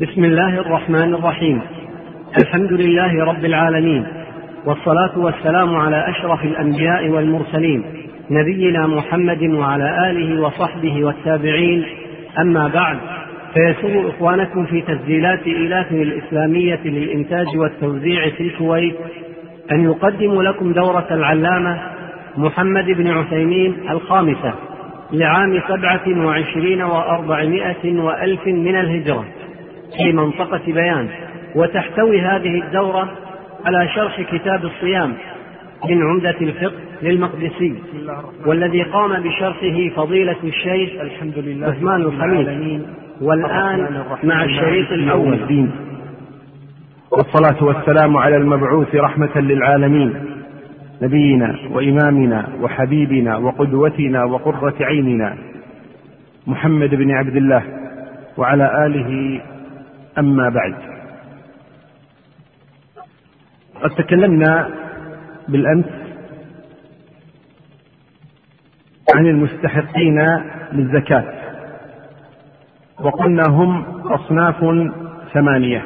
بسم الله الرحمن الرحيم. الحمد لله رب العالمين والصلاة والسلام على أشرف الأنبياء والمرسلين نبينا محمد وعلى آله وصحبه والتابعين. أما بعد فيسر إخوانكم في تسجيلات إيلاف الإسلامية للإنتاج والتوزيع في الكويت أن يقدموا لكم دورة العلامة محمد بن عثيمين الخامسة لعام سبعة وعشرين وأربعمائة وألف من الهجرة. في منطقة بيان. وتحتوي هذه الدورة على شرح كتاب الصيام من عمدة الفقه للمقدسي. والذي قام بشرحه فضيلة الشيخ الحمد لله عثمان الخليل. والآن مع الشريط الأول. الدين. والصلاة والسلام على المبعوث رحمة للعالمين. نبينا وإمامنا وحبيبنا وقدوتنا وقرة عيننا. محمد بن عبد الله وعلى آله أما بعد. قد تكلمنا بالأمس عن المستحقين للزكاة. وقلنا هم أصناف ثمانية.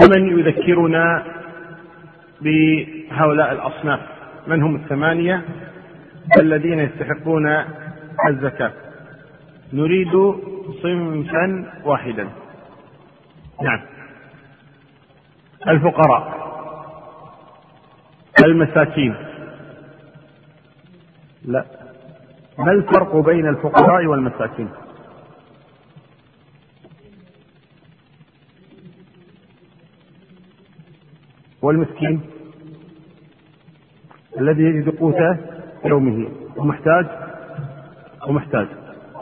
فمن يذكرنا بهؤلاء الأصناف؟ من هم الثمانية الذين يستحقون الزكاة؟ نريد صنفا واحدا. نعم. الفقراء. المساكين. لا. ما الفرق بين الفقراء والمساكين؟ والمسكين. الذي يجد قوته يومه. ومحتاج. ومحتاج.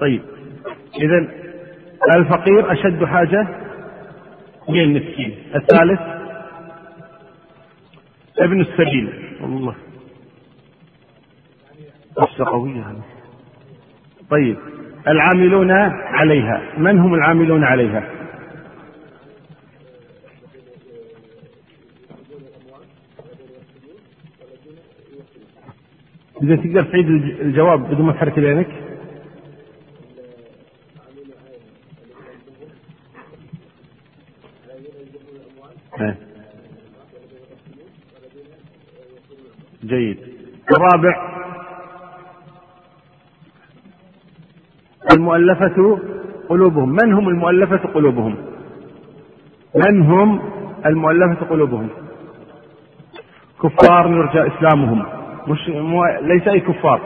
طيب. اذا الفقير أشد حاجة؟ من المسكين؟ الثالث؟ ابن السبيل. والله قصة قوية هذه طيب. العاملون عليها. من هم العاملون عليها؟ إذا تقدر تعيد الجواب بدون ما تحرك بينك جيد الرابع. المؤلفة قلوبهم. من هم المؤلفة قلوبهم؟ من هم المؤلفة قلوبهم؟ كفار يرجى إسلامهم. مش مو... ليس أي كفار.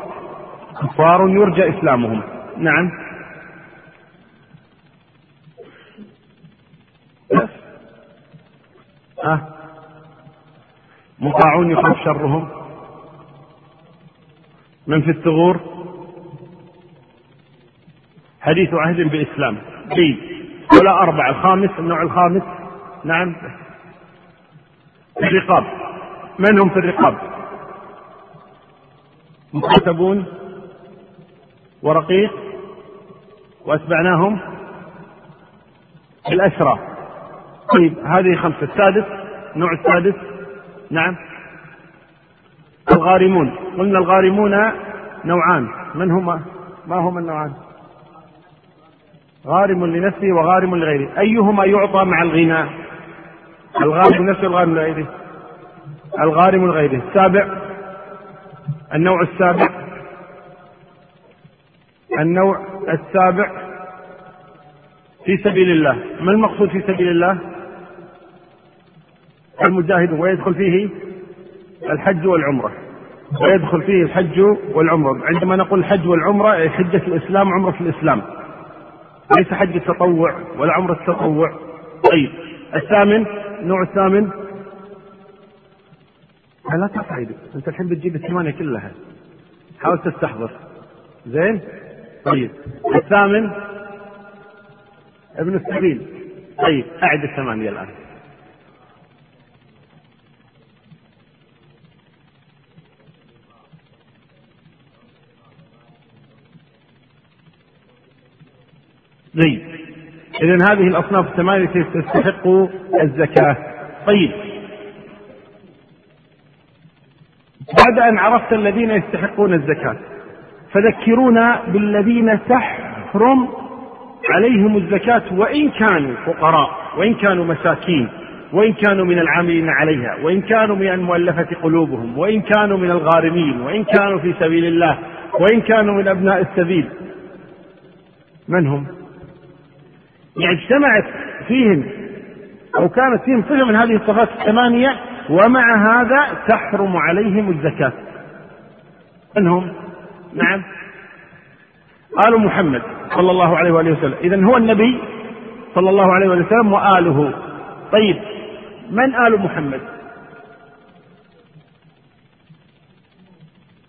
كفار يرجى إسلامهم. نعم. أه مطاعون يخاف شرهم. من في الثغور؟ حديث عهد بالإسلام. جيد ولا أربعة. الخامس النوع الخامس. نعم. الرقاب. من هم في الرقاب؟ مكاتبون ورقيق. وأتبعناهم الأسرى طيب هذه خمسة. السادس. النوع السادس. نعم. الغارمون. قلنا الغارمون نوعان. من هما ما هما النوعان؟ غارم لنفسه وغارم لغيره. أيهما يعطى مع الغنى؟ الغارم لنفسه والغارم لغيره. الغارم لغيره. السابع. النوع السابع. النوع السابع في سبيل الله. ما المقصود في سبيل الله؟ المجاهد ويدخل فيه الحج والعمرة. ويدخل فيه الحج والعمرة. عندما نقول الحج والعمرة حجة الإسلام عمرة الإسلام. ليس حج التطوع ولا عمرة التطوع. طيب الثامن النوع الثامن. لا تقعد أنت الحين بتجيب الثمانية كلها. حاول تستحضر. زين؟ طيب الثامن. ابن السبيل. طيب أعد الثمانية الآن. جيد إذا هذه الأصناف الثمانية تستحق الزكاة؟ طيب. بعد أن عرفت الذين يستحقون الزكاة فذكرونا بالذين تحرم عليهم الزكاة وإن كانوا فقراء وإن كانوا مساكين وإن كانوا من العاملين عليها وإن كانوا من المؤلفة قلوبهم وإن كانوا من الغارمين وإن كانوا في سبيل الله وإن كانوا من أبناء السبيل. من هم؟ يعني اجتمعت فيهم أو كانت فيهم صفة من هذه الصفات الثمانية ومع هذا تحرم عليهم الزكاة. من هم؟ نعم. آل محمد صلى الله عليه وآله وسلم. إذا هو النبي صلى الله عليه وآله وسلم وآله. طيب من آل محمد؟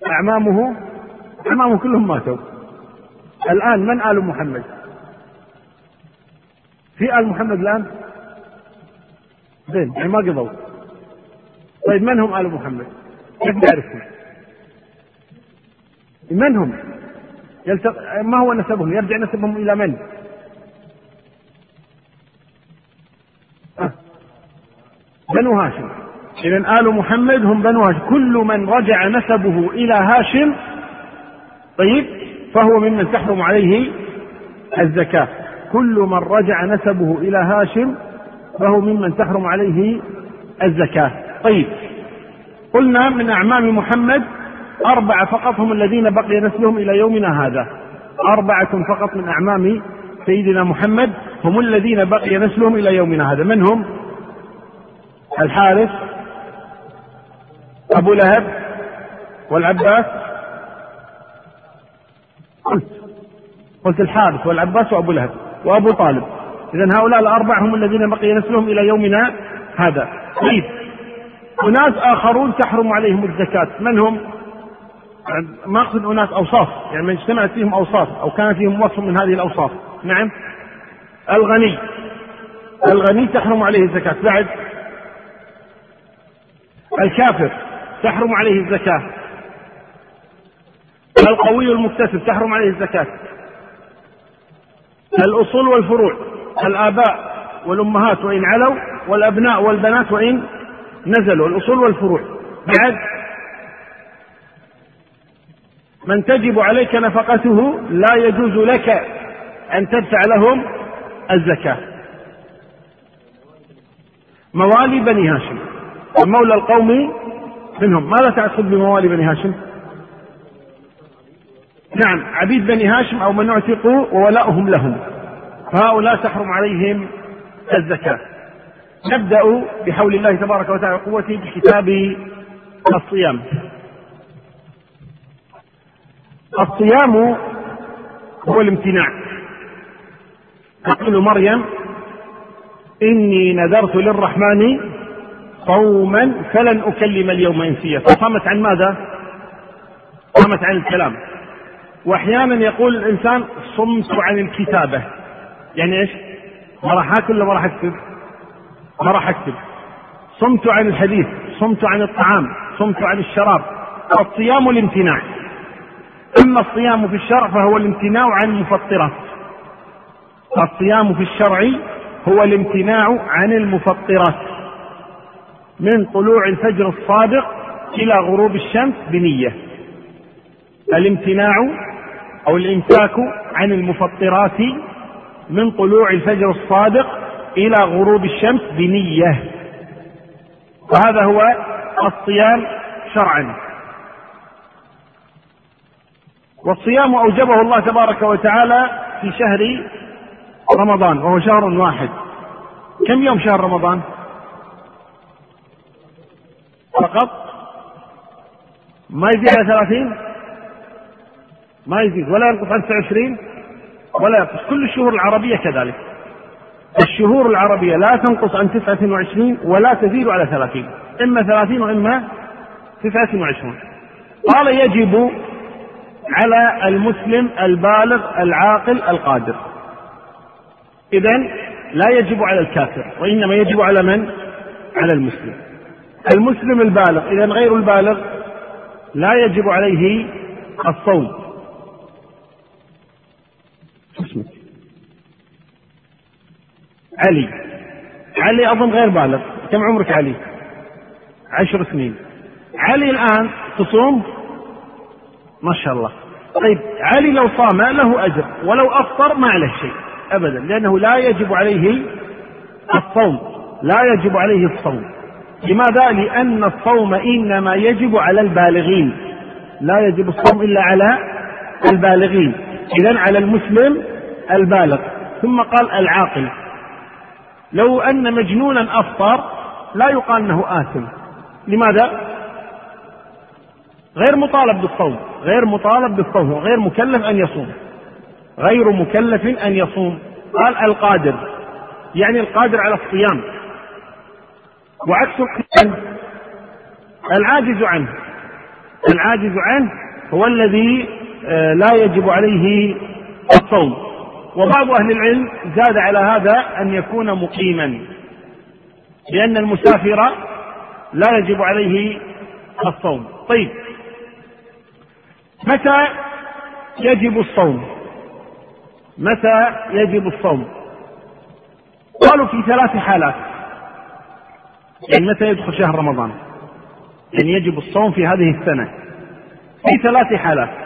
أعمامه؟ أعمامه كلهم ماتوا. الآن من آل محمد؟ في آل محمد الآن؟ زين يعني ما قضوا. طيب من هم آل محمد؟ كيف نعرفهم؟ من هم؟ يلتق... ما هو نسبهم؟ يرجع نسبهم إلى من؟ أه. بنو هاشم. إذا آل محمد هم بنو هاشم. كل من رجع نسبه إلى هاشم طيب فهو ممن تحرم عليه الزكاة. كل من رجع نسبه إلى هاشم فهو ممن تحرم عليه الزكاة. طيب قلنا من أعمام محمد أربعة فقط هم الذين بقي نسلهم إلى يومنا هذا. أربعة فقط من أعمام سيدنا محمد هم الذين بقي نسلهم إلى يومنا هذا. من هم؟ الحارث أبو لهب والعباس. قلت قلت الحارث والعباس وأبو لهب. وأبو طالب. إذا هؤلاء الأربعة هم الذين بقي نسلهم إلى يومنا هذا. طيب أناس آخرون تحرم عليهم الزكاة. من هم؟ ما أقصد أناس أوصاف. يعني من اجتمعت فيهم أوصاف أو كان فيهم وصف من هذه الأوصاف. نعم. الغني. الغني تحرم عليه الزكاة. بعد. الكافر تحرم عليه الزكاة. القوي المكتسب تحرم عليه الزكاة. الأصول والفروع. الآباء والأمهات وإن علوا والأبناء والبنات وإن نزلوا. الأصول والفروع. بعد من تجب عليك نفقته لا يجوز لك أن تدفع لهم الزكاة. موالي بني هاشم. ومولى القوم منهم. ماذا تقصد بموالي بني هاشم؟ نعم عبيد بني هاشم أو من اعتقوا وولاؤهم لهم. فهؤلاء تحرم عليهم الزكاة. نبدأ بحول الله تبارك وتعالى وقوته بكتاب الصيام. الصيام هو الامتناع. تقول مريم إني نذرت للرحمن صوما فلن أكلم اليوم إنسيا فصامت عن ماذا؟ صامت عن الكلام. وأحيانا يقول الإنسان صمت عن الكتابة. يعني إيش؟ ما راح آكل ولا ما راح أكتب؟ ما راح أكتب. صمت عن الحديث صمت عن الطعام صمت عن الشراب. الصيام الامتناع. أما الصيام في الشرع فهو الامتناع عن المفطرات. الصيام في الشرع هو الامتناع عن المفطرات. من طلوع الفجر الصادق إلى غروب الشمس بنية. الامتناع أو الإمساك عن المفطرات من طلوع الفجر الصادق إلى غروب الشمس بنية. وهذا هو الصيام شرعا. والصيام أوجبه الله تبارك وتعالى في شهر رمضان وهو شهر واحد. كم يوم شهر رمضان؟ فقط؟ ما يزيد على ثلاثين؟ ما يزيد ولا ينقص عن تسعة وعشرين ولا ينقص كل الشهور العربية كذلك. الشهور العربية لا تنقص عن تسعة وعشرين ولا تزيد على ثلاثين. إما ثلاثين وإما تسعة وعشرون. قال يجب على المسلم البالغ العاقل القادر. إذا لا يجب على الكافر وإنما يجب على من؟ على المسلم. المسلم البالغ إذا غير البالغ لا يجب عليه الصوم. اسمك. علي. علي أظن غير بالغ. كم عمرك علي؟ عشر سنين. علي الآن تصوم؟ ما شاء الله. طيب علي لو صام له أجر ولو أفطر ما عليه شيء أبدا لأنه لا يجب عليه الصوم. لا يجب عليه الصوم. لماذا؟ لأن الصوم إنما يجب على البالغين. لا يجب الصوم إلا على البالغين. إذا على المسلم البالغ. ثم قال العاقل. لو أن مجنونا أفطر لا يقال أنه آثم. لماذا؟ غير مطالب بالصوم غير مطالب بالصوم غير مكلف أن يصوم. غير مكلف أن يصوم. قال القادر. يعني القادر على الصيام. وعكس العاجز عنه. العاجز عنه هو الذي لا يجب عليه الصوم. وبعض أهل العلم زاد على هذا أن يكون مقيما لأن المسافر لا يجب عليه الصوم. طيب متى يجب الصوم؟ متى يجب الصوم؟ قالوا في ثلاث حالات. يعني متى يدخل شهر رمضان؟ يعني يجب الصوم في هذه السنة. في ثلاث حالات.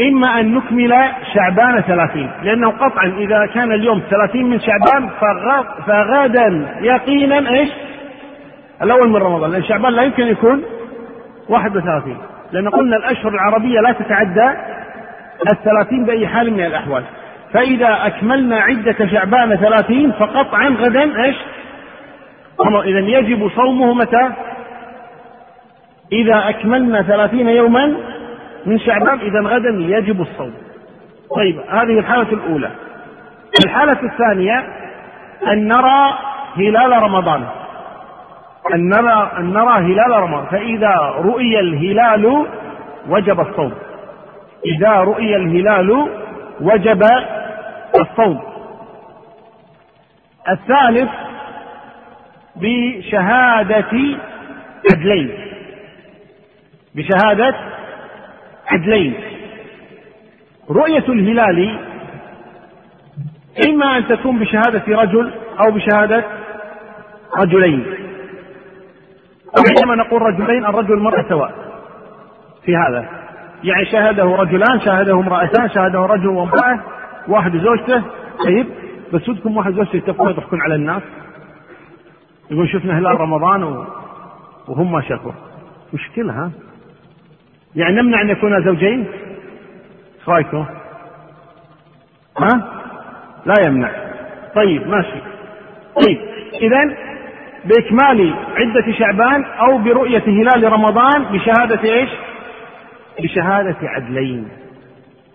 إما أن نكمل شعبان ثلاثين لأنه قطعا إذا كان اليوم ثلاثين من شعبان فغدا يقينا إيش؟ الأول من رمضان لأن شعبان لا يمكن يكون واحد وثلاثين. لأن قلنا الأشهر العربية لا تتعدى الثلاثين بأي حال من الأحوال. فإذا أكملنا عدة شعبان ثلاثين فقطعا غدا إيش؟ إذا يجب صومه متى؟ إذا أكملنا ثلاثين يوما من شعبان إذا غدا يجب الصوم. طيب هذه الحالة الأولى. الحالة الثانية أن نرى هلال رمضان. أن نرى أن نرى هلال رمضان. فإذا رؤي الهلال وجب الصوم. إذا رؤي الهلال وجب الصوم. الثالث بشهادة عدلين بشهادة عدلين. رؤية الهلال إما أن تكون بشهادة رجل أو بشهادة رجلين. وعندما نقول رجلين الرجل والمرأة سواء في هذا. يعني شاهده رجلان شاهده امرأتان شاهده رجل وامرأة واحد زوجته. طيب بس ودكم واحد زوجته يتفقون يضحكون على الناس. يقول شفنا هلال رمضان. وهم ما شافوا مشكلة ها؟ يعني نمنع أن يكون زوجين إيش رايكم؟ ها؟ لا يمنع طيب ماشي طيب إذا بإكمال عدة شعبان أو برؤية هلال رمضان بشهادة إيش؟ بشهادة عدلين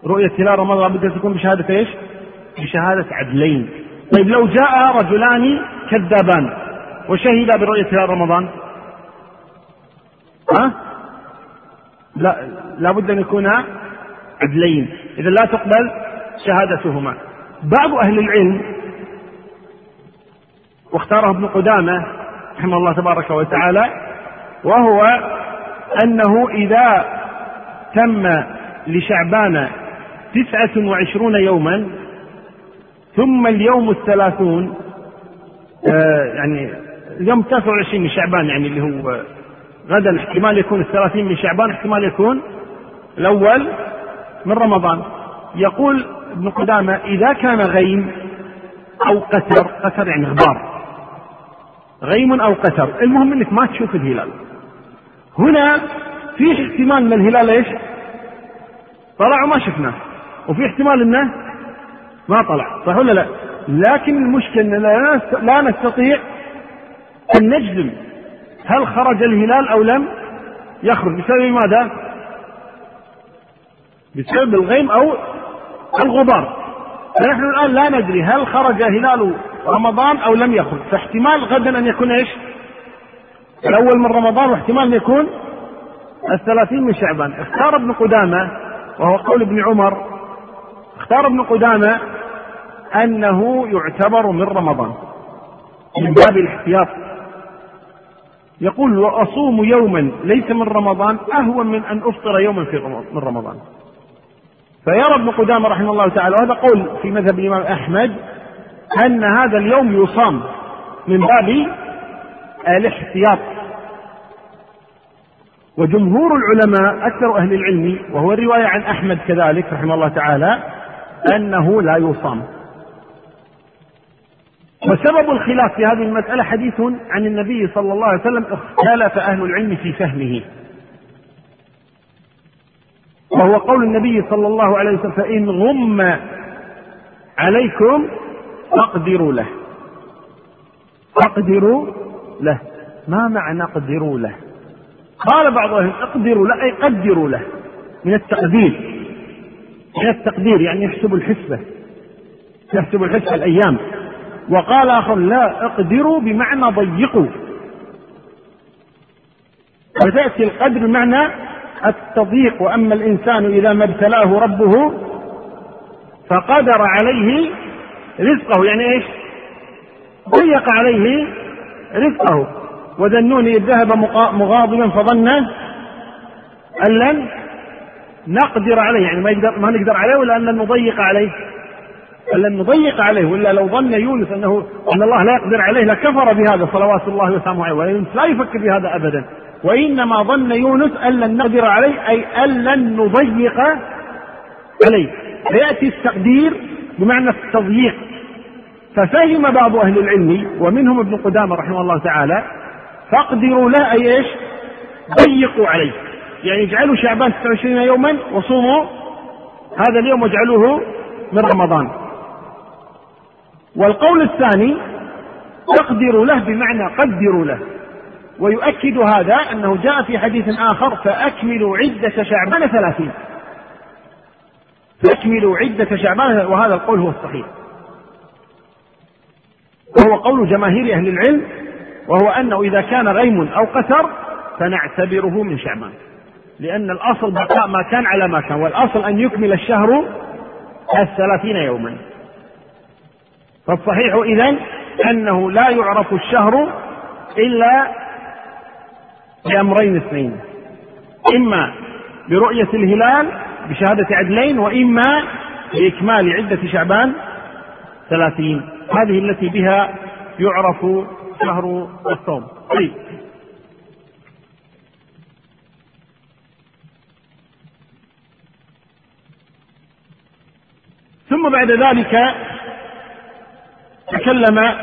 رؤية هلال رمضان بدها تكون بشهادة إيش؟ بشهادة عدلين طيب لو جاء رجلان كذابان وشهدا برؤية هلال رمضان ها؟ لا لابد أن يكونا عدلين. إذا لا تقبل شهادتهما. بعض أهل العلم واختاره ابن قدامة رحمه الله تبارك وتعالى وهو أنه إذا تم لشعبان تسعة وعشرون يوما ثم اليوم الثلاثون آه يعني اليوم 29 من شعبان يعني اللي هو غدا احتمال يكون الثلاثين من شعبان احتمال يكون الأول من رمضان. يقول ابن قدامة إذا كان غيم أو قتر قتر يعني غبار. غيم أو قتر. المهم أنك ما تشوف الهلال. هنا في احتمال أن الهلال إيش؟ طلع وما شفناه. وفي احتمال أنه ما طلع. صح ولا لا؟ لكن المشكلة أننا لا نستطيع أن نجزم هل خرج الهلال أو لم يخرج؟ بسبب ماذا؟ بسبب الغيم أو الغبار. فنحن الآن لا ندري هل خرج هلال رمضان أو لم يخرج. فاحتمال غدا أن يكون إيش؟ الأول من رمضان واحتمال أن يكون الثلاثين من شعبان. اختار ابن قدامة وهو قول ابن عمر اختار ابن قدامة أنه يعتبر من رمضان. من باب الاحتياط. يقول وأصوم يوما ليس من رمضان أهون من أن أفطر يوما في من رمضان. فيرى ابن قدامة رحمه الله تعالى وهذا قول في مذهب الإمام أحمد أن هذا اليوم يصام من باب الاحتياط. وجمهور العلماء أكثر أهل العلم وهو الرواية عن أحمد كذلك رحمه الله تعالى أنه لا يصام. وسبب الخلاف في هذه المسألة حديث عن النبي صلى الله عليه وسلم اختلف أهل العلم في فهمه. وهو قول النبي صلى الله عليه وسلم فإن غم عليكم فاقدروا له. اقدروا له. ما معنى اقدروا له؟ قال بعض أهل اقدروا له أي قدروا له. من التقدير. من التقدير يعني يحسب الحسبة. يحسب الحسبة الأيام. وقال آخر لا اقدروا بمعنى ضيقوا. وتأتي القدر بمعنى التضييق. وأما الإنسان إذا ما ابتلاه ربه فقدر عليه رزقه. يعني إيش؟ ضيق عليه رزقه. وذنون إذ ذهب مغاضبا فظن أن لن نقدر عليه. يعني ما, يقدر ما نقدر عليه ولا أن نضيق عليه. لن نضيق عليه ولا لو ظن يونس أنه أن الله لا يقدر عليه لكفر بهذا صلوات الله وسلامه عليه ويونس لا يفكر في هذا أبدا. وإنما ظن يونس أن لن نقدر عليه أي أن لن نضيق عليه. فيأتي التقدير بمعنى التضييق. ففهم بعض أهل العلم ومنهم ابن قدامة رحمه الله تعالى فاقدروا له أي إيش؟ ضيقوا عليه. يعني اجعلوا شعبان 29 يوما وصوموا. هذا اليوم واجعلوه من رمضان. والقول الثاني اقدروا له بمعنى قدروا له. ويؤكد هذا أنه جاء في حديث آخر فأكملوا عدة شعبان ثلاثين. فأكملوا عدة شعبان وهذا القول هو الصحيح. وهو قول جماهير أهل العلم وهو أنه إذا كان غيم أو قتر فنعتبره من شعبان. لأن الأصل بقاء ما كان على ما كان والأصل أن يكمل الشهر الثلاثين يوما. فالصحيح إذن أنه لا يعرف الشهر إلا بأمرين اثنين إما برؤية الهلال بشهادة عدلين وإما بإكمال عدة شعبان ثلاثين هذه التي بها يعرف شهر الصوم. طيب. ثم بعد ذلك تكلم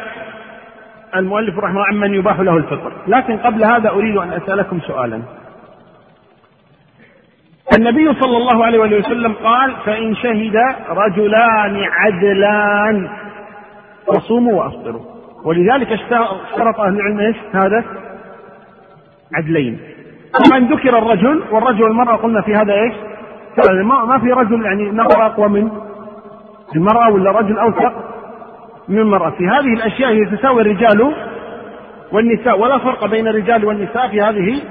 المؤلف رحمه الله عمن يباح له الفطر. لكن قبل هذا أريد أن أسألكم سؤالا. النبي صلى الله عليه وسلم قال فإن شهد رجلان عدلان فصوموا وأفطروا. ولذلك اشترط أهل العلم إيش؟ هذا عدلين. طبعا ذكر الرجل والرجل والمرأة قلنا في هذا إيش؟ ما في رجل يعني نظر أقوى من المرأة ولا رجل أوثق. من المرأة. في هذه الأشياء يتساوي الرجال والنساء ولا فرق بين الرجال والنساء في هذه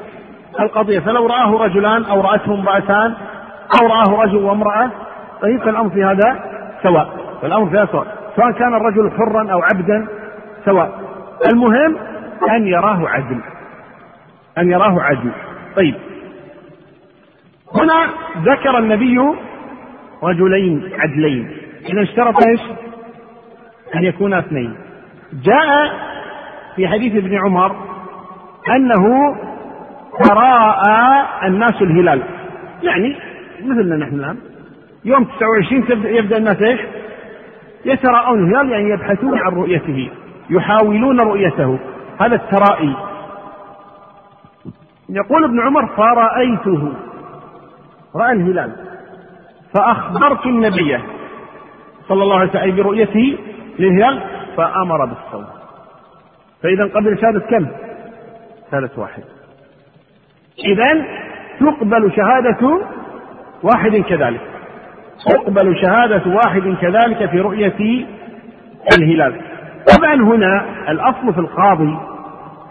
القضية. فلو رآه رجلان أو رأته امرأتان أو رآه رجل وامرأة طيب فالأمر في هذا سواء. فالأمر في هذا سواء. سواء كان الرجل حرا أو عبدا سواء. المهم أن يراه عدل. أن يراه عدل. طيب. هنا ذكر النبي رجلين عدلين. إذا اشترط إيش؟ أن يكونا اثنين. جاء في حديث ابن عمر أنه تراءى الناس الهلال. يعني مثلنا نحن الآن. يوم 29 يبدأ الناس إيش؟ يتراءون الهلال يعني يبحثون عن رؤيته يحاولون رؤيته. هذا الترائي. يقول ابن عمر فرأيته. رأى الهلال. فأخبرت النبي صلى الله عليه وسلم برؤيته للهلال فأمر بالصوم. فإذا قبل شهادة كم؟ شهادة واحد. إذا تقبل شهادة واحد كذلك. تقبل شهادة واحد كذلك في رؤية الهلال. طبعا هنا الأصل في القاضي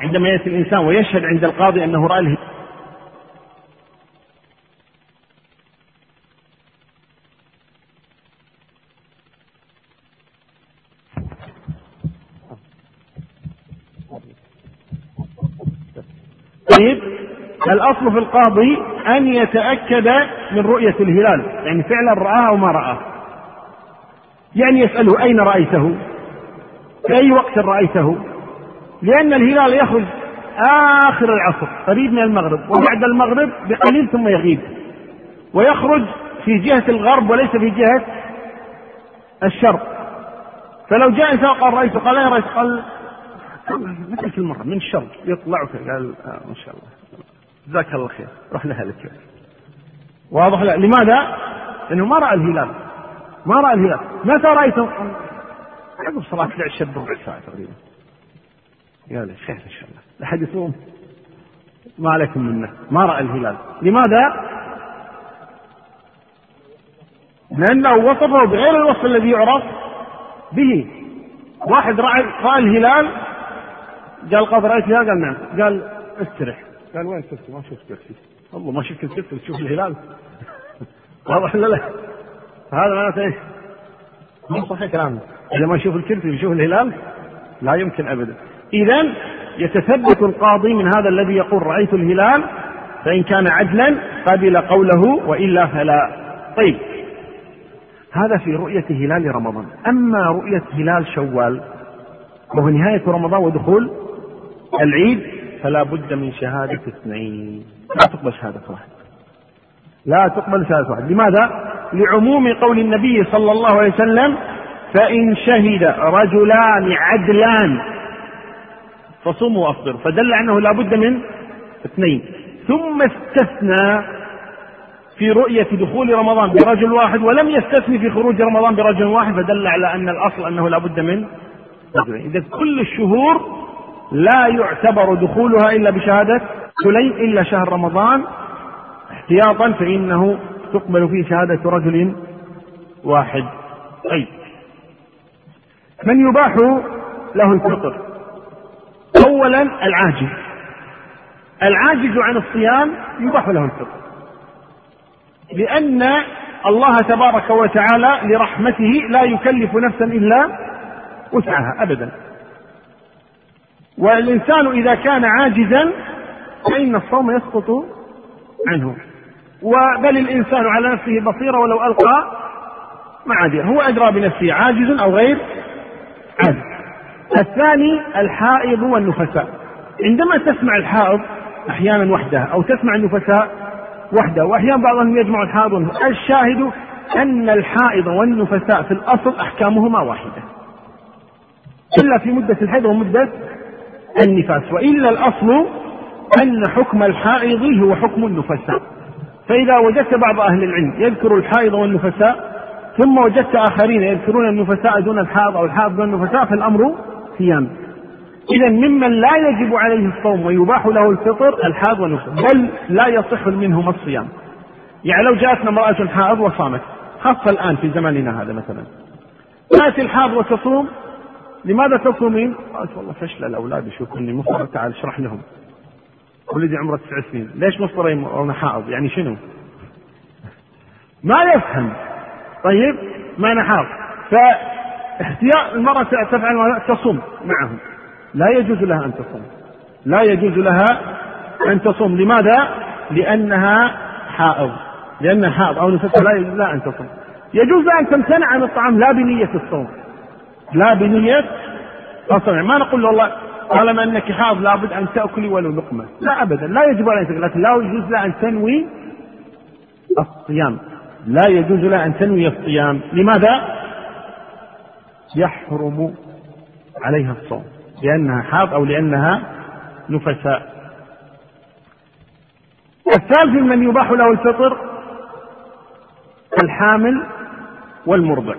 عندما يأتي الإنسان ويشهد عند القاضي أنه رأى الهلال طيب الأصل في القاضي أن يتأكد من رؤية الهلال. يعني فعلا رآه أو ما رآه. يعني يسأله أين رأيته؟ في أي وقت رأيته؟ لأن الهلال يخرج آخر العصر قريب من المغرب وبعد المغرب بقليل ثم يغيب. ويخرج في جهة الغرب وليس في جهة الشرق. فلو جاء إنسان قال رأيته قال أين رايت؟ قال مثل كل مرة؟ من الشرق. يطلع قال آه ما شاء الله. جزاك الله خير. روح لأهلك واضح لا. لماذا؟ لأنه ما رأى الهلال. ما رأى الهلال. متى رأيته؟ عقب صلاة العشاء بربع ساعة تقريبا. قال خير إن شاء الله. أحد يصوم. ما عليكم منه. ما رأى الهلال. لماذا؟ لأنه وصفه بغير الوصف الذي يعرف به. واحد رأى الهلال قال قد رأيت الهلال قال نعم. قال استرح. قال وين الكرسي؟ ما شفت كرسي والله ما شفت الكرسي تشوف الهلال؟ واضح ولا لا؟ هذا معناته إيش؟ مو صحيح كلامه إذا ما يشوف الكرسي يشوف الهلال لا يمكن ابدا. اذا يتثبت القاضي من هذا الذي يقول رأيت الهلال فإن كان عدلا قبل قوله وإلا فلا. طيب. هذا في رؤية هلال رمضان. أما رؤية هلال شوال وهو نهاية رمضان ودخول العيد فلا بد من شهادة اثنين. لا تقبل شهادة واحد لا تقبل شهادة واحد لماذا؟ لعموم قول النبي صلى الله عليه وسلم فإن شهد رجلان عدلان فصوموا وأفطروا. فدل أنه لا بد من اثنين. ثم استثنى في رؤية دخول رمضان برجل واحد ولم يستثني في خروج رمضان برجل واحد فدل على أن الأصل أنه لا بد من رجلين. إذا كل الشهور لا يعتبر دخولها إلا بشهادة كلين إلا شهر رمضان. احتياطا فإنه تقبل فيه شهادة رجل واحد. طيب. من يباح له الفطر؟ أولا العاجز. العاجز عن الصيام يباح له الفطر. لأن الله تبارك وتعالى لرحمته لا يكلف نفسا إلا وسعها أبدا. والإنسان إذا كان عاجزا فإن الصوم يسقط عنه. وبل الإنسان على نفسه بصيرة ولو ألقى معاذير هو أدرى بنفسه عاجز أو غير عاجز. الثاني الحائض والنفساء. عندما تسمع الحائض أحيانا وحدها أو تسمع النفساء وحدها وأحيانا بعضهم يجمع الحائض والنفساء. الشاهد أن الحائض والنفساء في الأصل أحكامهما واحدة. إلا في مدة الحيض ومدة النفاس وإلا الأصل أن حكم الحائض هو حكم النفساء. فإذا وجدت بعض أهل العلم يذكر الحائض والنفساء ثم وجدت آخرين يذكرون النفساء دون الحائض أو الحائض دون النفساء فالأمر صيام. إذا ممن لا يجب عليه الصوم ويباح له الفطر الحائض والنفساء بل لا يصح منهما الصيام. يعني لو جاءتنا امرأة حائض وصامت خاصة الآن في زماننا هذا مثلا. تأتي الحائض وتصوم لماذا تصومين؟ قالت والله فشل الأولاد يشوفوني مفطر تعال اشرح لهم. ولدي عمره تسع سنين، ليش مفطر وأنا حائض؟ يعني شنو؟ ما يفهم. طيب؟ ما أنا حائض. فاحتياء المرأة تفعل تصوم معهم. لا يجوز لها أن تصوم. لا يجوز لها أن تصوم، لماذا؟ لأنها حائض. لأنها حائض أو نفسها لا يجوز لها أن تصوم. يجوز لها أن تمتنع عن الطعام لا بنية الصوم. لا بنية الصنع ما نقول له والله طالما إنك حاض لابد أن تأكلي ولو لقمة. لا أبدا لا يجب عليك لكن لا يجوز لها أن تنوي الصيام. لا يجوز لها أن تنوي الصيام. لماذا؟ يحرم عليها الصوم. لأنها حاض أو لأنها نفساء. الثالث من يباح له الفطر الحامل والمرضع.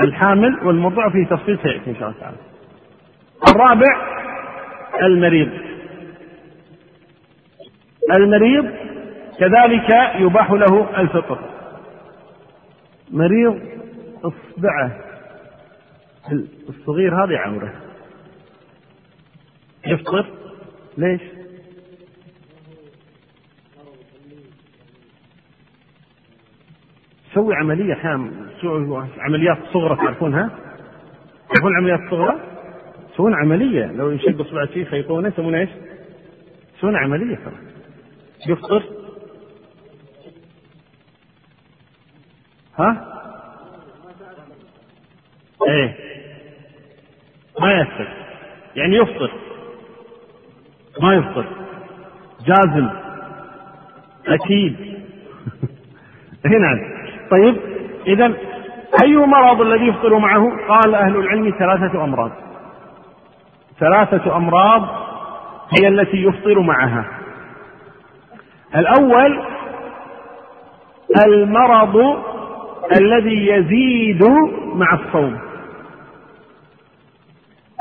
الحامل والمرضع فيه تفصيل سيأتي إن شاء الله تعالى الرابع المريض. المريض كذلك يباح له الفطر. مريض أصبعه الصغير هذا عمره. يفطر؟ ليش؟ تسوي عملية أحيانا عمليات صغرى تعرفونها؟ تعرفون العمليات الصغرى؟ يسوون عملية. لو يشق اصبعك فيه يخيطونه يسمونه إيش؟ يسوون عملية ترى. يفطر. ها؟ إيه. ما يفطر. يعني يفطر. ما يفطر. جازم. أكيد. هنا طيب إذا أي مرض الذي يفطر معه؟ قال أهل العلم ثلاثة أمراض. ثلاثة أمراض هي التي يفطر معها. الأول المرض الذي يزيد مع الصوم.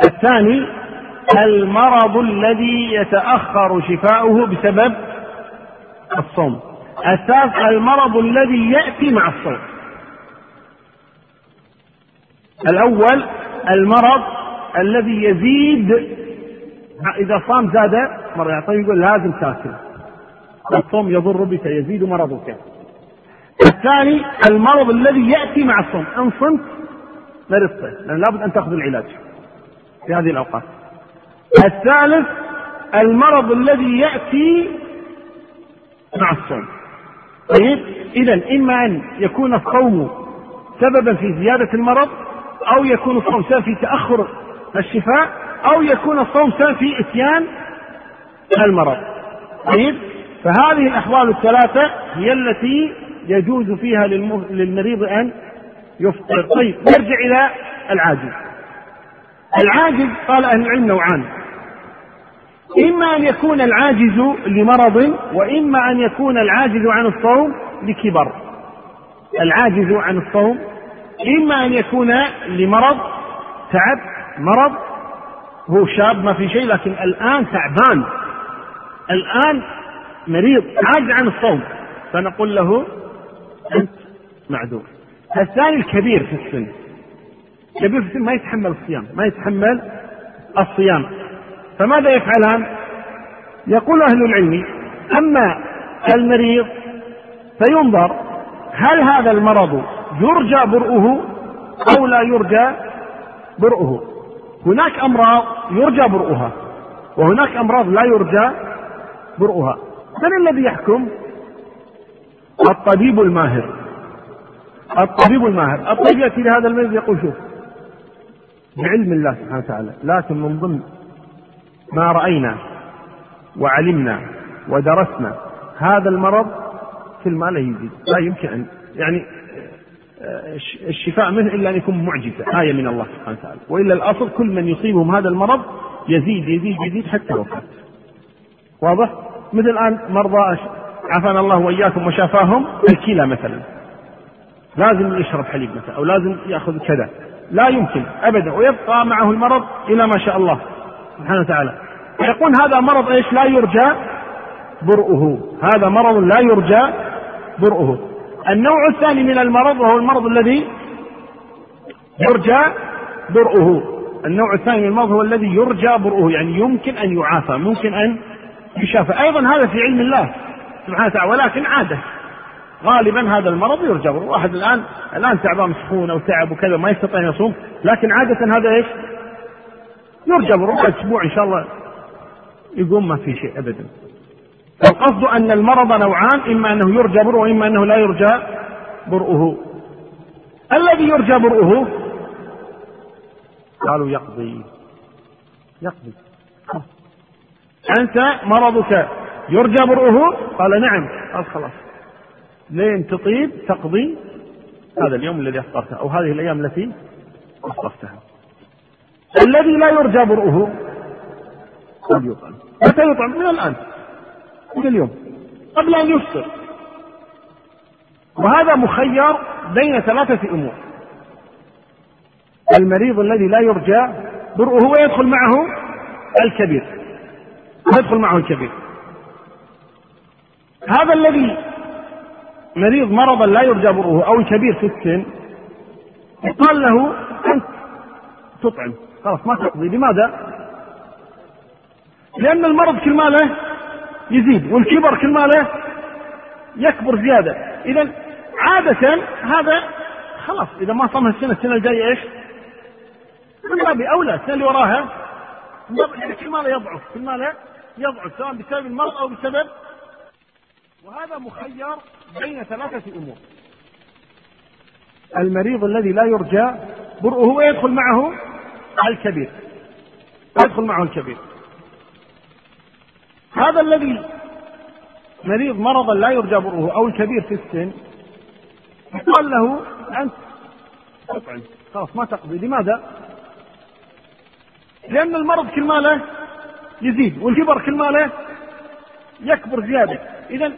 الثاني المرض الذي يتأخر شفاؤه بسبب الصوم. الثالث المرض الذي يأتي مع الصوم الأول المرض الذي يزيد إذا صام زاد مرة. طيب يقول لازم تاكل الصوم يضر بك يزيد مرضك. الثاني المرض الذي يأتي مع الصوم. إن صمت مرضت لأن لابد أن تأخذ العلاج في هذه الأوقات. الثالث المرض الذي يأتي مع الصوم. طيب إذا إما أن يكون الصوم سببا في زيادة المرض أو يكون الصوم سببا في تأخر الشفاء أو يكون الصوم سببا في إتيان المرض. طيب فهذه الأحوال الثلاثة هي التي يجوز فيها للمريض أن يفطر. طيب نرجع إلى العاجز. العاجز قال أهل العلم نوعان. إما أن يكون العاجز لمرض وإما أن يكون العاجز عن الصوم لكبر. العاجز عن الصوم. إما أن يكون لمرض تعب مرض. هو شاب ما في شيء لكن الآن تعبان. الآن مريض عاجز عن الصوم. فنقول له أنت معذور. الثاني الكبير في السن. كبير في السن ما يتحمل الصيام. ما يتحمل الصيام. فماذا يفعلان؟ يقول أهل العلم أما المريض فينظر هل هذا المرض يرجى برؤه أو لا يرجى برؤه. هناك أمراض يرجى برؤها وهناك أمراض لا يرجى برؤها. من الذي يحكم؟ الطبيب الماهر. الطبيب الماهر. الطبيب يأتي لهذا المريض يقول شوف بعلم الله سبحانه وتعالى لكن من ضمن ما رأينا وعلمنا ودرسنا. هذا المرض كل ما لا يزيد لا يمكن أن يعني آه، الشفاء منه إلا أن يكون معجزة آية من الله سبحانه وتعالى. وإلا الأصل كل من يصيبهم هذا المرض يزيد يزيد يزيد حتى الوفاة واضح؟ مثل الآن مرضى عافانا الله وإياكم وشافاهم الكلى مثلا. لازم يشرب حليب مثلا أو لازم يأخذ كذا. لا يمكن أبدا ويبقى معه المرض إلى ما شاء الله سبحانه وتعالى. يقول هذا مرض إيش؟ لا يرجى برؤه. هذا مرض لا يرجى برؤه. النوع الثاني من المرض وهو المرض الذي يرجى برؤه. النوع الثاني من المرض هو الذي يرجى برؤه يعني يمكن أن يعافى ممكن أن يشافى. أيضا هذا في علم الله سبحانه وتعالى ولكن عادة. غالبا هذا المرض يرجى برؤه. واحد الآن الآن تعبان سخونه وتعب وكذا ما يستطيع أن يصوم لكن عادة هذا إيش؟ يرجى بربع أسبوع إن شاء الله يقوم ما في شيء ابدا. القصد أن المرض نوعان إما أنه يرجى برؤه وإما أنه لا يرجى برؤه الذي يرجى برؤه قالوا يقضي. يقضي. أنت مرضك يرجى برؤه قال نعم. قال خلاص. لين تطيب تقضي. هذا اليوم الذي أفطرته أو هذه الأيام التي أفطرتها. الذي لا يرجى برؤه قد يطعم متى يطعم؟ من الآن. من اليوم. قبل أن يفطر. وهذا مخير بين ثلاثة أمور. المريض الذي لا يرجى برؤه ويدخل معه الكبير. يدخل معه الكبير. هذا الذي مريض مرضا لا يرجى برؤه أو الكبير في السن يقال له أنت تطعم. خلاص ما تقضي. لماذا؟ لأن المرض كل ما له يزيد والكبر كل ما له يكبر زيادة. إذا عادة هذا خلاص إذا ما صامها السنة السنة الجاية إيش؟ من باب أولى السنة اللي وراها يعني كل ما له يضعف كل ما له يضعف سواء بسبب المرض أو بسبب وهذا مخير بين ثلاثة أمور. المريض الذي لا يرجى برؤه ويدخل معه الكبير. يدخل معه الكبير. هذا الذي مريض مرضا لا يرجى بره أو الكبير في السن يقال له أنت تطعم خلاص ما تقضي لماذا؟ لأن المرض كل ما له يزيد والكبر كل ما له يكبر زيادة إذا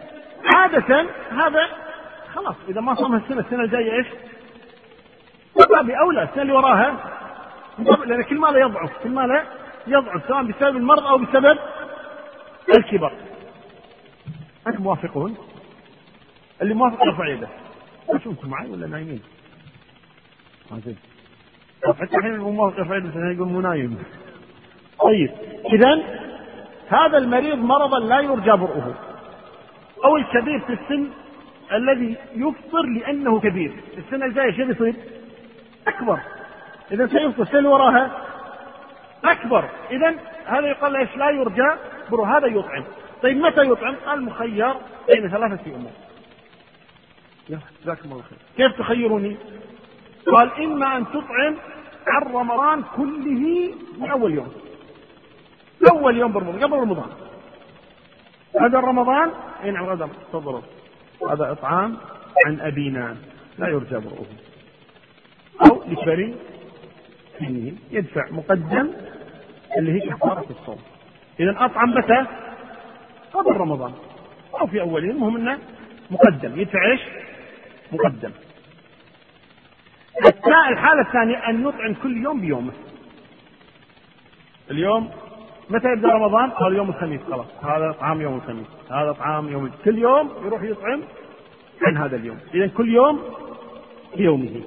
عادة هذا خلاص إذا ما صامها السنة السنة الجاية إيش؟ باب أولى السنة اللي وراها لأن كل ما له يضعف كل ما له يضعف سواء بسبب المرض أو بسبب الكبر أنتم موافقون؟ اللي موافق يرفع يده. شو أنتم معي ولا نايمين؟ حتى الحين الموافق يرفع يده يقول مو نايم. طيب إذا هذا المريض مرضا لا يرجى برؤه. أو الكبير في السن الذي يفطر لأنه كبير. السنة الجاية شو يصير؟ أكبر. إذا سيفطر السنة وراها أكبر. إذا هذا يقال إيش؟ لا يرجى برؤه هذا يطعم. طيب متى يطعم؟ المخير بين ثلاثة أمور. جزاكم الله خير. كيف تخيروني؟ قال إما أن تطعم عن رمضان كله من أول يوم. أول يوم برمضان قبل رمضان. هذا رمضان؟ أي نعم غدا تفضلوا. هذا إطعام عن أبينا. لا يرجى برؤه أو سنه يدفع مقدم اللي هي كفارة الصوم. إذا أطعم متى؟ قبل رمضان. أو في أول يوم المهم أنه مقدم. يدفع إيش؟ مقدم. الحالة الثانية أن نطعم كل يوم بيومه. اليوم متى يبدأ رمضان؟ قال يوم الخميس خلاص. هذا طعام يوم الخميس. هذا طعام يوم كل يوم يروح يطعم عن هذا اليوم. إذا كل يوم بيومه.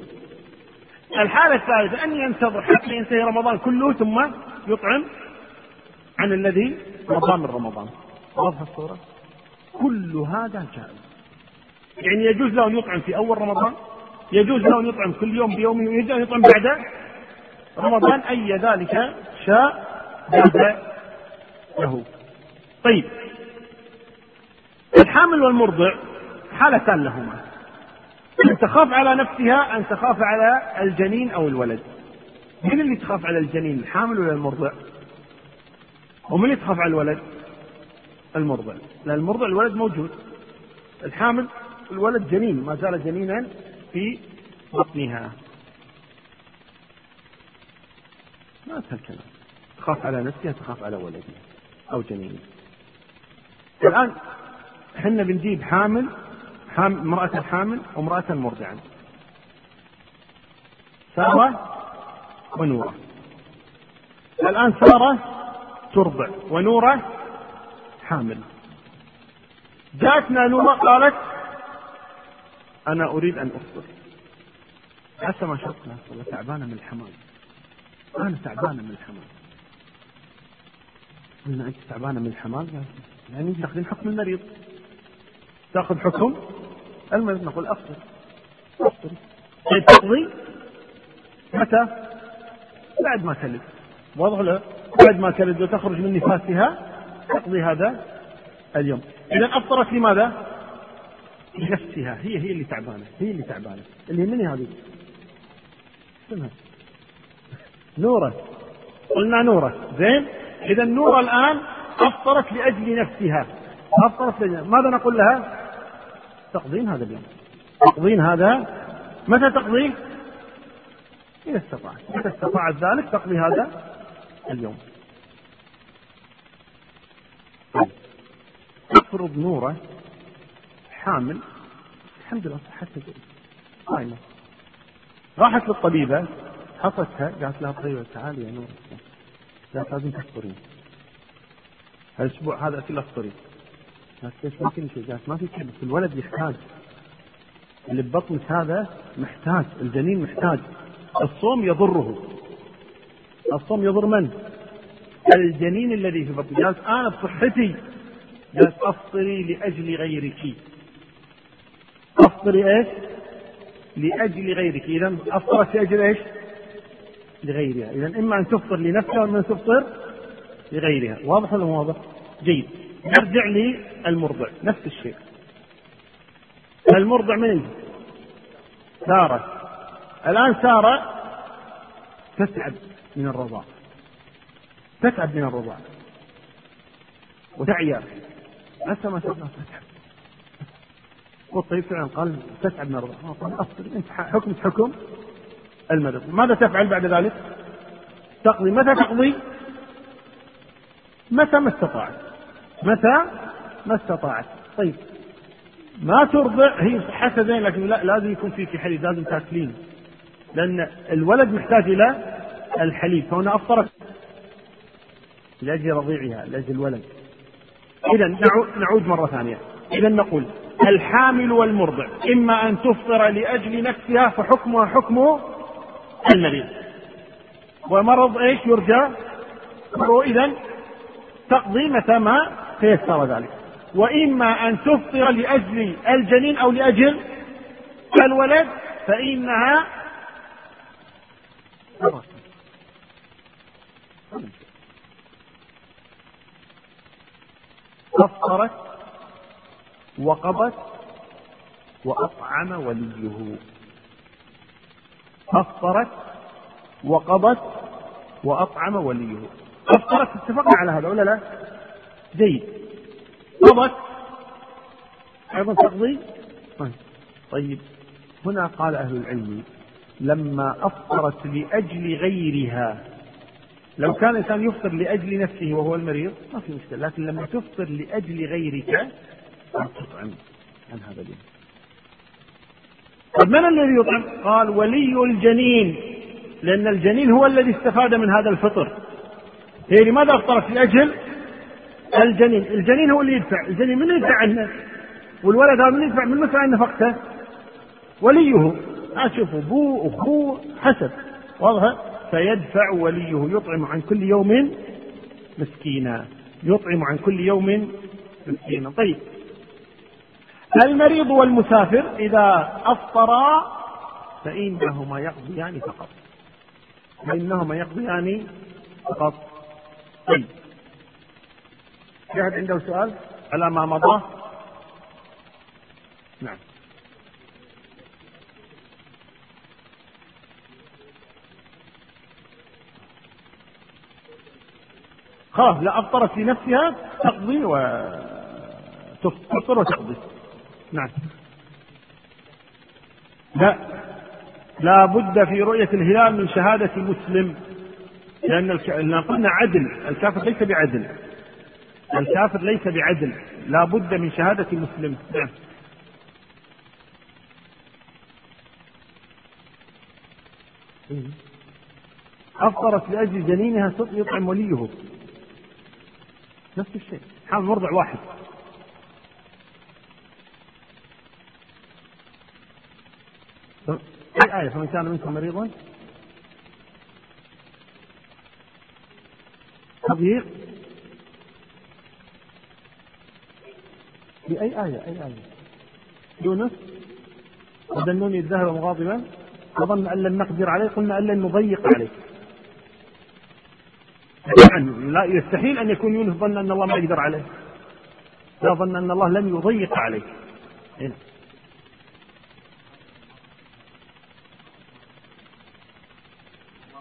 الحالة الثالثة أن ينتظر حتى ينتهي رمضان كله ثم يطعم عن الذي؟ مضى من رمضان. واضحة الصورة؟ كل هذا جائز. يعني يجوز له أن يطعم في أول رمضان؟ يجوز له أن يطعم كل يوم بيومه ويجوز أن يطعم بعد رمضان؟ أي ذلك شاء بعد له. طيب. الحامل والمرضع حالتان لهما. أن تخاف على نفسها أن تخاف على الجنين أو الولد. من اللي تخاف على الجنين الحامل ولا المرضع؟ ومن اللي تخاف على الولد؟ المرضع. لأن المرضع الولد موجود. الحامل الولد جنين ما زال جنينا في بطنها. ما الكلام. تخاف على نفسها تخاف على ولدها أو جنينها. الآن إحنا بنجيب حامل حامل امرأة حامل وامرأة مرضعا سارة ونورة. الآن سارة ترضع ونورة حامل. جاءتنا نورة قالت أنا أريد أن أفطر. حتى ما شرط لها تعبانة من الحمام. أنا تعبانة من الحمام. قلنا أنت تعبانة من الحمام؟ يعني تأخذين حكم المريض. تأخذ حكم المريض. نقول أفطر. أفطر. طيب تقضي متى؟ بعد ما تلد واضح له بعد ما تلد وتخرج من نفاسها تقضي هذا اليوم. إذا أفطرت لماذا؟ لنفسها. هي هي اللي تعبانة. هي اللي تعبانة. اللي من هذه؟ اسمها نورة. قلنا نورة. زين؟ إذا نورة الآن أفطرت لأجل نفسها. أفطرت لأجل ماذا نقول لها؟ تقضين هذا اليوم. تقضين هذا. متى تقضيه؟ إذا استطاعت. متى استطاعت ذلك تقضي هذا اليوم. طيب افرض نورة حامل الحمد لله صحتها قائمة راحت للطبيبة حطتها قالت لها طيبة تعالي يا نور. قالت لازم تفطرين. الأسبوع هذا كله افطري قالت ليش ما في شيء؟ قالت ما في بس الولد يحتاج. اللي ببطنك هذا محتاج الجنين محتاج. الصوم يضره. الصوم يضر من؟ الجنين الذي في بطنك قالت أنا بصحتي. قالت أفطري لأجل غيرك. أفطري إيش؟ لأجل غيرك. اذا افطرت لاجل إيش؟ لغيرها. اذا إما أن تفطر لنفسها وإما أن تفطر لغيرها. واضح ولا واضح؟ جيد. نرجع للمرضع. نفس الشيء. المرضع من؟ سارة. الآن سارة تتعب من الرضاعة تتعب من الرضاعة وتعيا متى ما تتعب والطيب فعلا قال تتعب من الرضاعة قال أفضل أنت حكمك حكم المريض ماذا تفعل بعد ذلك؟ تقضي. متى تقضي؟ متى ما استطاعت. متى ما استطاعت. طيب. ما ترضع هي صحتها زين لكن لا لازم يكون في حليب لازم تاكلين. لأن الولد محتاج إلى الحليب. فهنا أفطرت. لأجل رضيعها لأجل الولد. إذا نعود مرة ثانية. إذا نقول الحامل والمرضع إما أن تفطر لأجل نفسها فحكمها حكم المريض. ومرض إيش يرجى؟ إذا تقضي متى ما تيسر ذلك. وإما أن تفطر لأجل الجنين أو لأجل الولد فإنها أفطرت وقضت وأطعم وليه. أفطرت وقضت وأطعم وليه. أفطرت اتفقنا على هذا ولا لا؟ جيد. قضت. أيضا تقضي؟ طيب. طيب. هنا قال أهل العلم لما أفطرت لأجل غيرها لو كان الإنسان يفطر لأجل نفسه وهو المريض ما في مشكلة. لكن لما تفطر لأجل غيرك تطعم. عن هذا اليوم. طيب من الذي يطعم؟ قال ولي الجنين. لأن الجنين هو الذي استفاد من هذا الفطر. هي لماذا أفطرت؟ لأجل الجنين. الجنين هو اللي يدفع. الجنين من يدفع عنه؟ والولد هذا من يدفع من عن نفقته. وليه؟ أشوف أبوه أخوه حسب واضح؟ فيدفع وليه يطعم عن كل يوم مسكينا. يطعم عن كل يوم مسكينا. طيب. المريض والمسافر إذا أفطرا فإنهما يقضيان فقط. فإنهما يقضيان فقط. طيب. في أحد عنده سؤال على ما مضى؟ نعم. خلاص لا أفطرت في نفسها تقضي و تفطر وتقضي. نعم. لا لا بد في رؤية الهلال من شهادة مسلم لأن قلنا عدل الكافر ليس بعدل. الكافر ليس بعدل لا بد من شهادة مسلم نعم. أفطرت لأجل جنينها يطعم وليه. نفس الشيء. حال مرضع واحد. أي آية فمن كان منكم مريضا؟ تضييق في أي آية؟ أي آية؟ يونس؟ وذنوني الذهب مغاضبا. وظن أن لن نقدر عليه قلنا أن لن نضيق عليه. يعني لا يستحيل أن يكون يونس ظن أن الله ما يقدر عليه. لا ظن أن الله لن يضيق عليه. هنا.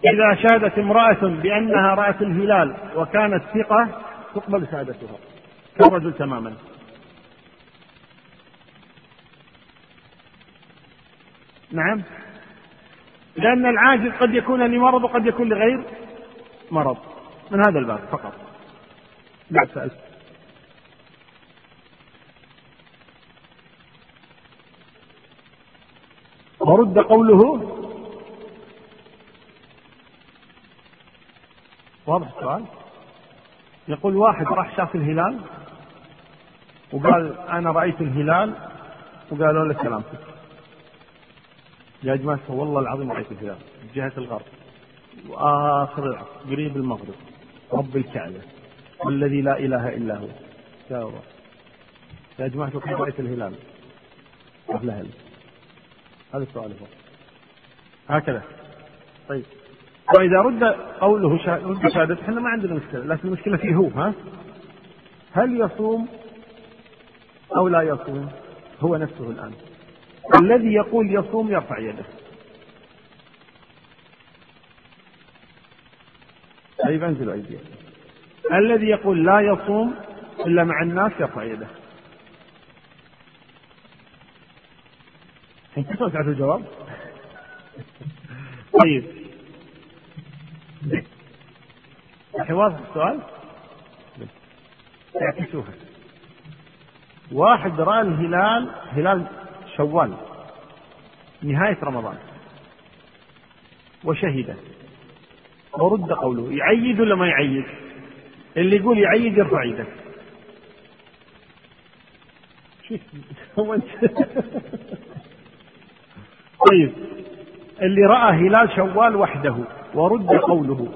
إذا شهدت امرأة بأنها رأت الهلال وكانت ثقة تقبل شهادتها. كالرجل تماما. نعم. لأن العاجز قد يكون لمرض وقد يكون لغير مرض. من هذا الباب فقط. لا سأل ورد قوله واضح السؤال؟ يقول واحد راح شاف الهلال وقال أنا رأيت الهلال وقالوا له سلامتك يا جماعة والله العظيم رأيت الهلال جهة الغرب. وآخر العصر قريب المغرب. رب الكعبة والذي لا إله إلا هو. يا الله يا جماعة كيف رأيت الهلال؟ أهل أهل هذا السؤال هو. هكذا. طيب. وإذا رد قوله رد شهادته إحنا ما عندنا مشكلة لكن المشكلة فيه هو ها؟ هل يصوم أو لا يصوم؟ هو نفسه الآن. الذي يقول يصوم يرفع يده. طيب انزلوا ايديكم الذي يقول لا يصوم إلا مع الناس يرفع يده انت تعرف الجواب. طيب. الحين واضح السؤال؟ اعكسوها واحد رأى الهلال هلال شوال. نهاية رمضان. وشهد. ورد قوله يعيد ولا ما يعيد؟ اللي يقول يعيد يرفع يده. طيب اللي رأى هلال شوال وحده ورد قوله.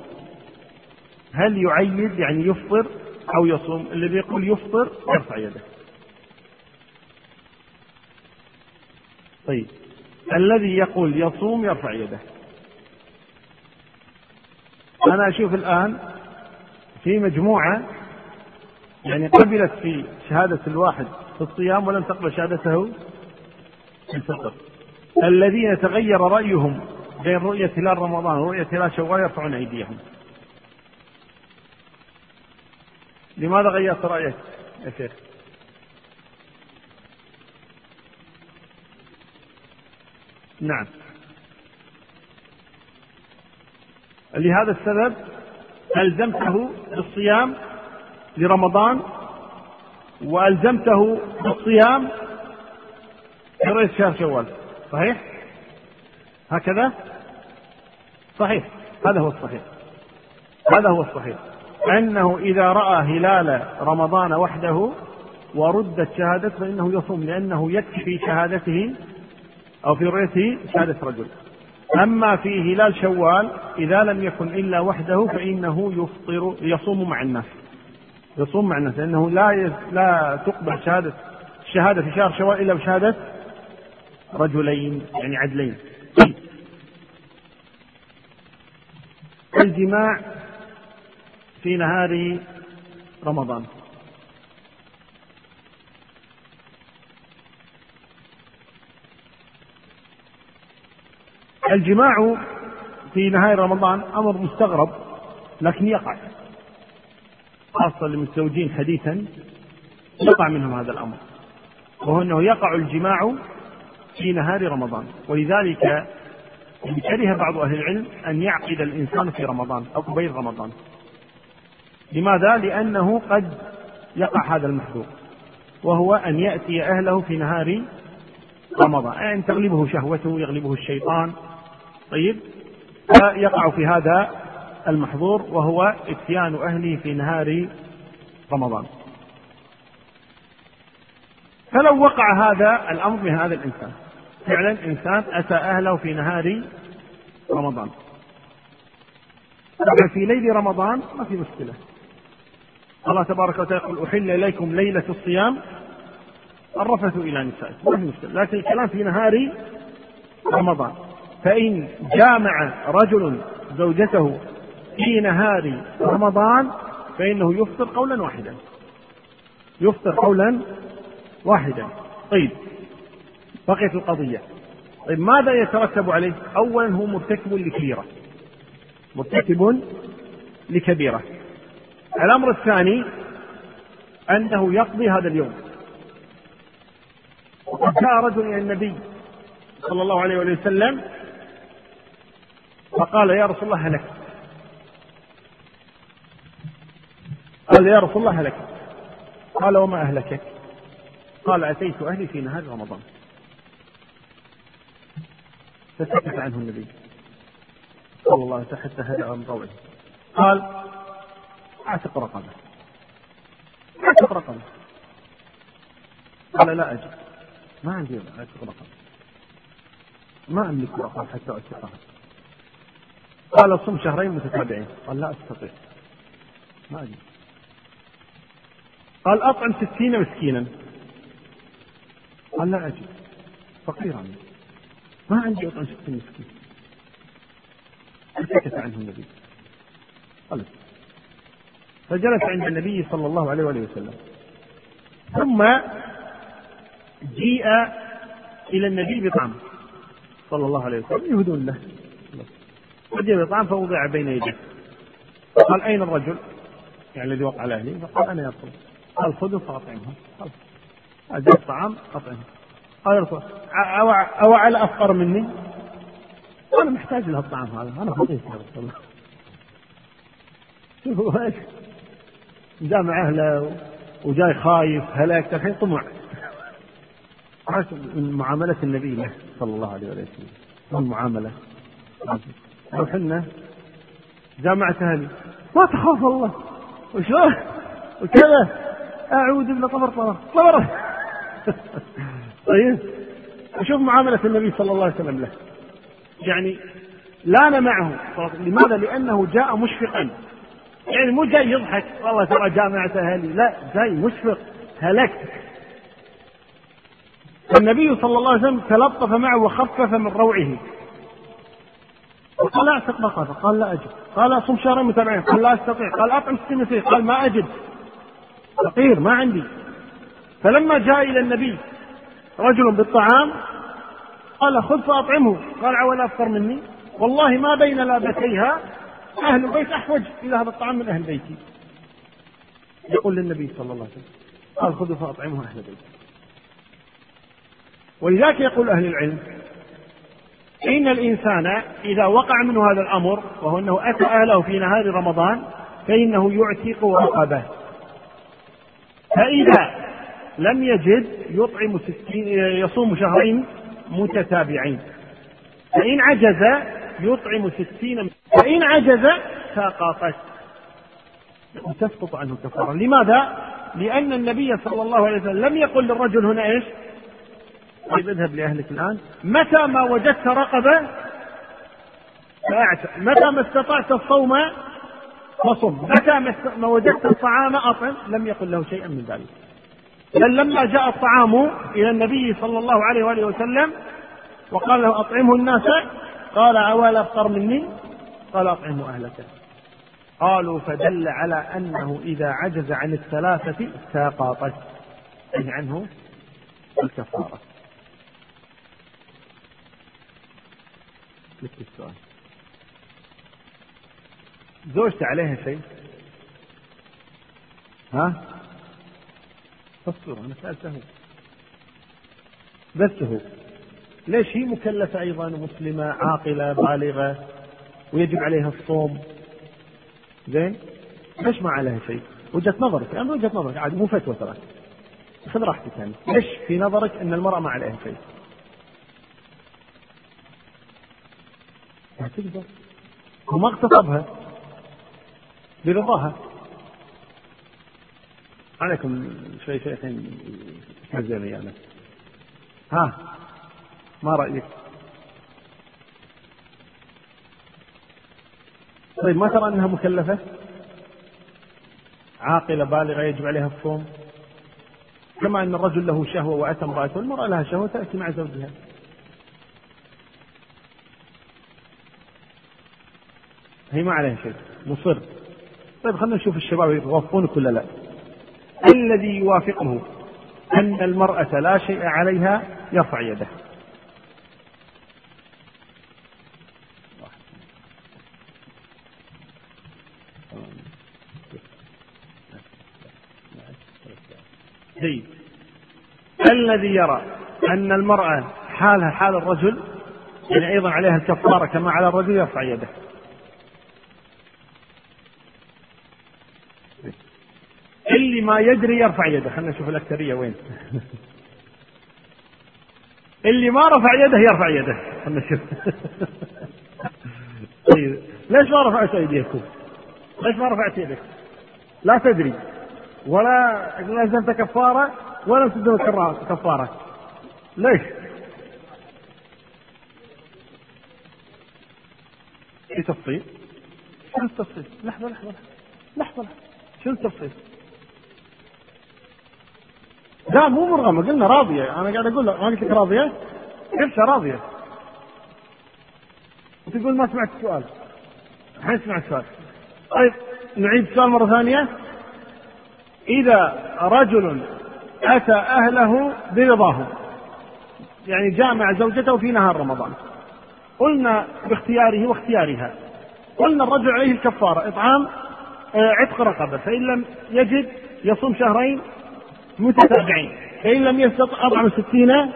هل يعيد يعني يفطر أو يصوم؟ اللي بيقول يفطر يرفع يده. طيب الذي يقول يصوم يرفع يده. أنا أشوف الآن في مجموعة يعني قبلت في شهادة الواحد في الصيام ولم تقبل شهادته في الفطر. الذين تغير رأيهم بين رؤية هلال رمضان ورؤية هلال شوال يرفعون أيديهم. لماذا غيرت رأيك يا شيخ؟ نعم. لهذا السبب ألزمته بالصيام لرمضان وألزمته بالصيام رؤية شهر شوال. صحيح؟ هكذا؟ صحيح. هذا هو الصحيح. هذا هو الصحيح. أنه إذا رأى هلال رمضان وحده وردت شهادته فإنه يصوم لأنه يكفي في شهادته أو في رؤيته شهادة رجل. أما في هلال شوال إذا لم يكن إلا وحده فإنه يفطر يصوم مع الناس. يصوم مع الناس لأنه لا لا تقبل شهادة الشهادة في شهر شوال إلا بشهادة رجلين يعني عدلين. الجماع في نهار رمضان. الجماع في نهاية رمضان أمر مستغرب لكن يقع خاصة للمتزوجين حديثا يقع منهم هذا الأمر وهو أنه يقع الجماع في نهار رمضان ولذلك كره بعض أهل العلم أن يعقد الإنسان في رمضان أو قبيل رمضان لماذا؟ لأنه قد يقع هذا المحذور وهو أن يأتي أهله في نهار رمضان يعني تغلبه شهوته يغلبه الشيطان طيب فيقع في هذا المحظور وهو اتيان أهله في نهار رمضان. فلو وقع هذا الأمر من هذا الإنسان فعلا إنسان أتى أهله في نهار رمضان. طبعا في ليل رمضان ما في مشكلة. الله تبارك وتعالى يقول أحل إليكم ليلة الصيام الرفث إلى نسائكم. ما في مشكلة لكن الكلام في نهار رمضان. فإن جامع رجل زوجته في نهار رمضان فإنه يفطر قولا واحدا. يفطر قولا واحدا. طيب بقيت القضية. طيب ماذا يترتب عليه؟ أولا هو مرتكب لكبيرة. مرتكب لكبيرة. الأمر الثاني أنه يقضي هذا اليوم. وقد جاء رجل إلى النبي صلى الله عليه وسلم فقال يا رسول الله هلكت. قال يا رسول الله هلكت. قال وما أهلكك؟ قال أتيت أهلي في نهار رمضان. فسكت عنه النبي. صلى الله عليه وسلم حتى هدأ من طوعه. قال أعتق رقبة. أعتق رقبة. قال لا أجد. ما عندي أعتق رقبة. ما أملك رقبة حتى أعتقها. قال صم شهرين متتابعين. قال لا أستطيع. ما أجد قال أطعم ستين مسكينا. قال لا أجد. فقير ما عندي أطعم ستين مسكين. سكت عنه النبي. قال فجلس عند النبي صلى الله عليه وآله وسلم. ثم جيء إلى النبي بطعام صلى الله عليه وسلم. يهدون له. وجد بطعام فوضع بين يديه. قال أين الرجل؟ يعني الذي وقع على أهله. فقال أنا رسول قال خذوا فأطعمهم أجاب الطعام أطعمه. قال الرسول أو على أفقر مني؟ أنا محتاج له الطعام هذا. أنا فقير يا رسول الله. شوفوا إيش جاء مع أهله وجاي خايف هلاك الحين طمع. من معاملة النبي له صلى الله عليه وسلم. المعاملة لو حنا جامعة أهلي. ما تخاف الله. وشلون وكذا. أعوذ بالله طمر طمر طيب. وشوف معاملة النبي صلى الله عليه وسلم له. يعني لأن معه. لماذا؟ لأنه جاء مشفقا. يعني مو جاي يضحك. والله ترى جامعة أهلي. لا جاي مشفق. هلكت النبي صلى الله عليه وسلم تلطف معه وخفف من روعه. قال لا اعتق بقرة. قال لا أجد. قال أصوم شهرين متابعين قال لا أستطيع. قال أطعم ستين مسكين قال ما أجد. فقير ما عندي. فلما جاء إلى النبي رجل بالطعام قال خذ فأطعمه. قال عول أفطر مني. والله ما بين لابتيها أهل البيت أحوج إلى هذا الطعام من أهل بيتي. يقول للنبي صلى الله عليه وسلم قال خذوا فأطعمه أهل بيتي. ولذلك يقول أهل العلم إن الإنسان إذا وقع منه هذا الأمر وهو أنه أتى أهله في نهار رمضان فإنه يعتق رقبة فإذا لم يجد يطعم ستين يصوم شهرين متتابعين فإن عجز يطعم ستين فإن عجز سقطت تسقط عنه كفارة لماذا؟ لأن النبي صلى الله عليه وسلم لم يقل للرجل هنا إيش؟ طيب اذهب لأهلك الآن. متى ما وجدت رقبة فأعتق متى ما استطعت الصوم فصم. متى ما وجدت الطعام أطعم. لم يقل له شيئا من ذلك. بل لما جاء الطعام إلى النبي صلى الله عليه وآله وسلم وقال له أطعمه الناس قال أولا أفطر مني؟ قال أطعمه أهلك. قالوا فدل على أنه إذا عجز عن الثلاثة ساقطت يعني عنه الكفارة. لك السؤال. زوجته عليها شيء؟ ها؟ فسر أنا سألته. بس هو ليش هي مكلفة أيضا مسلمة عاقلة بالغة ويجب عليها الصوم؟ زين ليش ما عليها شيء؟ وجهة نظرك أنا وجهة نظرك عادي مو فتوى ترى. خذ راحتك يعني ليش في نظرك أن المرأة ما عليها شيء؟ ما تقدر وما اغتصبها برضاها عليكم شوي شوي الحين تهزئ يعني. ها ما رأيك؟ طيب ما ترى أنها مكلفة؟ عاقلة بالغة يجب عليها الصوم كما أن الرجل له شهوة وأتى امرأته والمرأة لها شهوة تأتي مع زوجها هي ما عليها شيء. مصر. طيب خلينا نشوف الشباب يوافقونك ولا لا. الذي يوافقه أن المرأة لا شيء عليها يرفع يده. جيد الذي يرى أن المرأة حالها حال الرجل يعني أيضا عليها الكفارة كما على الرجل يرفع يده اللي ما يدري يرفع يده خلينا نشوف الأكثرية وين اللي ما رفع يده يرفع يده خلينا نشوف طيب ليش ما رفعت أيديكم؟ ليش ما رفعت يدك؟ لا تدري ولا لازمت كفارة ولا تلزم كفارة ليش؟ في تفصيل؟ شنو التفصيل؟ لحظة لحظة لحظة لحظة شنو التفصيل؟ لا مو مرغمة قلنا راضية. أنا قاعد أقول ما قلت لك راضية؟ قلت راضية. وتقول ما سمعت السؤال. الحين سمعت السؤال. طيب نعيد السؤال مرة ثانية. إذا رجل أتى أهله برضاهم يعني جاء مع زوجته في نهار رمضان. قلنا باختياره واختيارها. قلنا الرجل عليه الكفارة إطعام آه، عتق رقبة. فإن لم يجد يصوم شهرين متتابعين. فإن لم يستطع أطعم ستين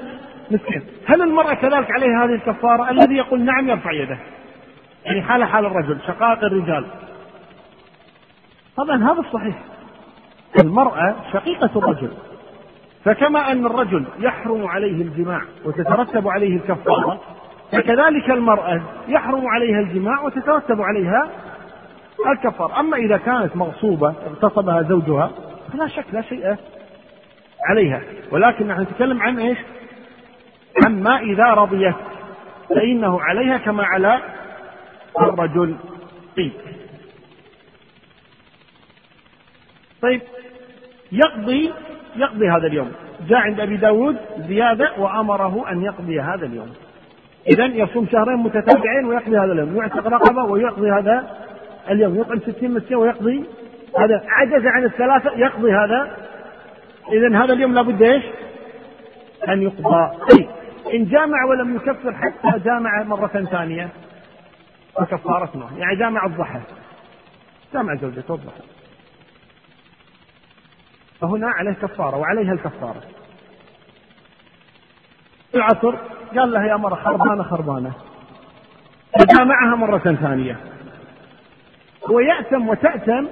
مسكين. هل المرأة كذلك عليها هذه الكفارة؟ الذي يقول نعم يرفع يده. يعني حال حال الرجل شقائق الرجال. طبعا هذا الصحيح. المرأة شقيقة الرجل. فكما أن الرجل يحرم عليه الجماع وتترتب عليه الكفارة فكذلك المرأة يحرم عليها الجماع وتترتب عليها الكفارة. أما إذا كانت مغصوبة اغتصبها زوجها فلا شك لا شيء عليها. ولكن نحن نتكلم عن إيش؟ عن ما إذا رضيت. فإنه عليها كما على الرجل طيب طيب يقضي يقضي هذا اليوم. جاء عند أبي داود زيادة وأمره أن يقضي هذا اليوم. إذا يصوم شهرين متتابعين ويقضي هذا اليوم. يعتق رقبة ويقضي هذا اليوم. يطعم ستين مسكين ويقضي هذا. عجز عن الثلاثة يقضي هذا إذا هذا اليوم لابد إيش؟ أن يقضى. طيب إن جامع ولم يكفر حتى جامع مرة ثانية فكفارته يعني جامع الضحى. جامع زوجته الضحى. فهنا عليه كفارة وعليها الكفارة. العصر قال لها يا مرة خربانة خربانة. فجامعها مرة ثانية. هو يأتم وتأتم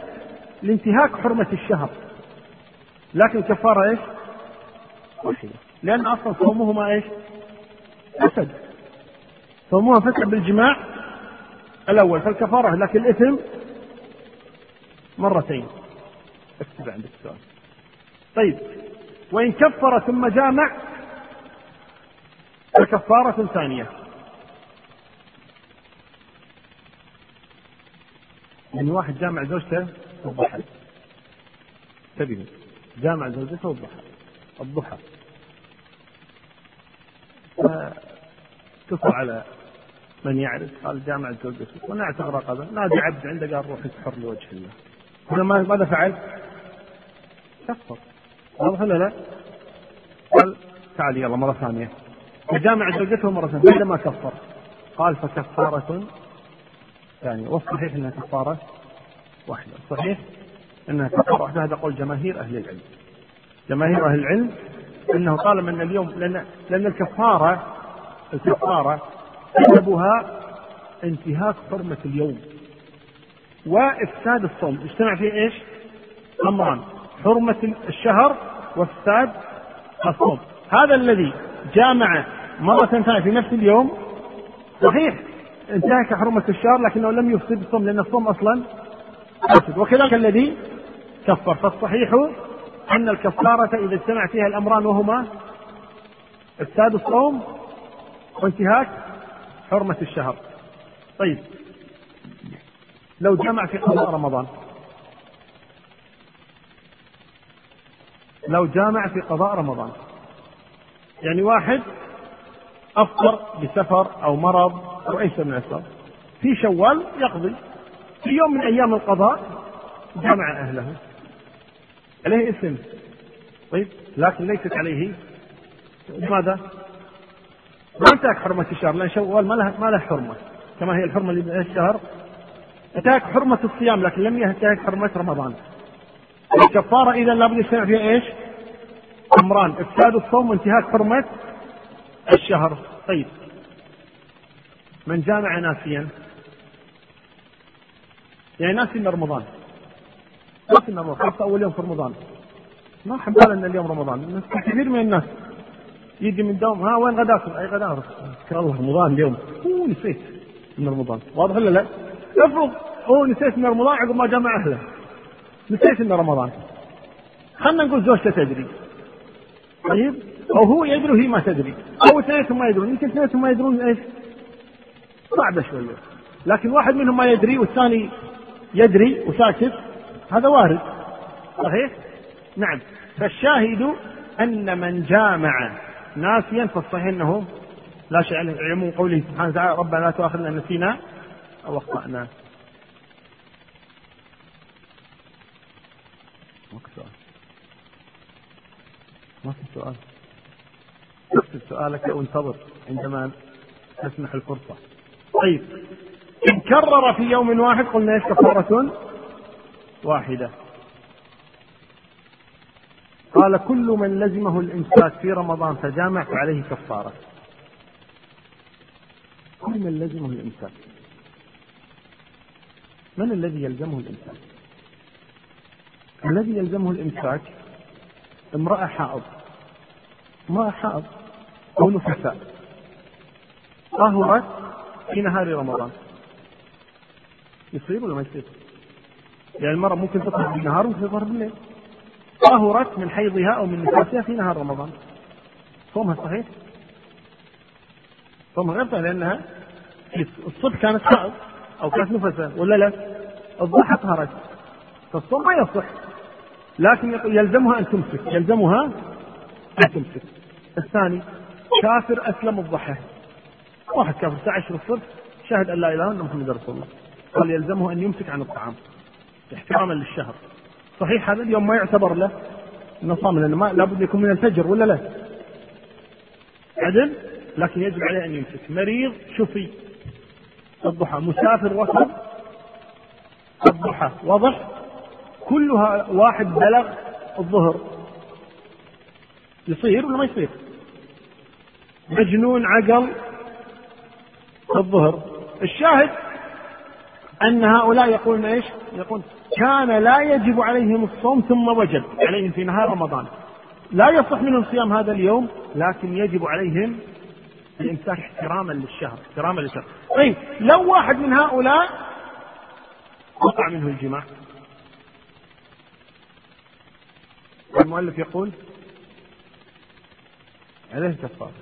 لانتهاك حرمة الشهر. لكن الكفارة إيش؟ واحدة. لأن أصلا صومهما إيش؟ فسد. صومهما فسد بالجماع الأول فالكفارة لكن الإثم مرتين. أكتب عندك السؤال طيب. وإن كفر ثم جامع فكفارة ثانية. يعني واحد جامع زوجته الضحى انتبهوا جامع زوجته الضحى الضحى. اتصل على من يعرف قال جامع زوجته. ونعتق رقبه نادي عبد عنده قال روح اسحر لوجه الله. هنا ماذا فعل؟ كفر. واضح ولا لا؟ قال تعال يلا مرة ثانية. فجامع زوجته مرة ثانية بعد ما كفر. قال فكفارة ثانية. والصحيح إنها كفارة واحدة. صحيح؟ كفارة واحدة هذا قول جماهير أهل العلم. جماهير أهل العلم إنه طالما ان اليوم لأن لأن الكفارة الكفارة سببها انتهاك حرمة اليوم. وإفساد الصوم. اجتمع فيه إيش؟ أمران. حرمة الشهر وإفساد الصوم. هذا الذي جامع مرة ثانية في نفس اليوم صحيح. انتهك حرمة الشهر لكنه لم يفسد الصوم لأن الصوم أصلا فاسد. وكذلك الذي كفر. فالصحيح أن الكفارة إذا اجتمع فيها الأمران وهما إفساد الصوم وانتهاك حرمة الشهر. طيب. لو جمع في قضاء رمضان. لو جامع في قضاء رمضان. يعني واحد أفطر بسفر أو مرض أو أي شيء من الأسباب. في شوال يقضي. في يوم من أيام القضاء جمع أهله. عليه اسم. طيب لكن ليست عليه. لماذا؟ ما انتهك حرمة الشهر لأن شوال ما له ما له حرمة. كما هي الحرمة اللي الشهر انتهك حرمة الصيام لكن لم ينتهك حرمة رمضان. الكفارة إذا لابد يجتمع فيها إيش؟ أمران. إفساد الصوم وانتهاك حرمة الشهر. طيب. من جامع ناسيا. يعني ناسي ان رمضان. ان رمضان خاصة أول يوم في رمضان. ما حبال أن اليوم رمضان. كثير من الناس يجي من دوم. ها وين غداكم؟ أي غدا ذكر الله رمضان اليوم. هو نسيت من رمضان. واضح ولا لا؟ افرض هو نسيت من رمضان عقب ما جمع أهله. نسيت انه رمضان. خلنا نقول زوجته تدري. طيب؟ أو هو يدري وهي ما تدري. أو اثنينهم ما يدرون. يمكن اثنينهم ما يدرون إيش؟ صعبه شوية. لكن واحد منهم ما يدري والثاني يدري وساكت هذا وارد. صحيح؟ نعم. فالشاهد أن من جامع ناسيا فالصحيح أنه لا شيء عليه. عموم قوله سبحانه وتعالى ربنا لا تؤاخذنا نسينا أو أخطأنا. ماكو سؤال. ما في سؤال. اكتب سؤالك وانتظر عندما تسمح الفرصة. طيب. إن كرر في يوم واحد قلنا إيش كفارة واحدة. قال كل من لزمه الإمساك في رمضان فجامع فعليه كفارة. كل من لزمه الإمساك من الذي يلزمه الإمساك الذي يلزمه الإمساك امرأة حائض. امرأة حائض أو نفساء. طهرت في نهار رمضان. يصير ولا ما يصير؟ يعني المرأة ممكن تطهر بالنهار وممكن تطهر بالليل. طهرت من حيضها أو من نفاسها في نهار رمضان. صومها صحيح؟ صومها غير لأنها الصبح كانت حائض أو كانت نفسا ولا لا؟ الضحى طهرت. فالصوم ما يصح. لكن يلزمها أن تمسك. يلزمها أن تمسك. الثاني كافر أسلم الضحى. واحد كافر الساعة 10 الصبح شهد أن لا إله إلا محمد رسول الله. قال يلزمه أن يمسك عن الطعام. احتراما للشهر. صحيح هذا اليوم ما يعتبر له انه صام لأنه ما لابد يكون من الفجر ولا لا؟ عدل؟ لكن يجب عليه أن يمسك. مريض شفي. الضحى. مسافر وصل الضحى. واضح؟ كلها واحد بلغ الظهر. يصير ولا ما يصير؟ مجنون عقل الظهر. الشاهد أن هؤلاء يقولون إيش؟ يقول كان لا يجب عليهم الصوم ثم وجب عليهم في نهار رمضان. لا يصح منهم صيام هذا اليوم لكن يجب عليهم الإمساك احتراما للشهر احتراما للشهر. طيب لو واحد من هؤلاء وقع منه الجماع المؤلف يقول عليه كفارة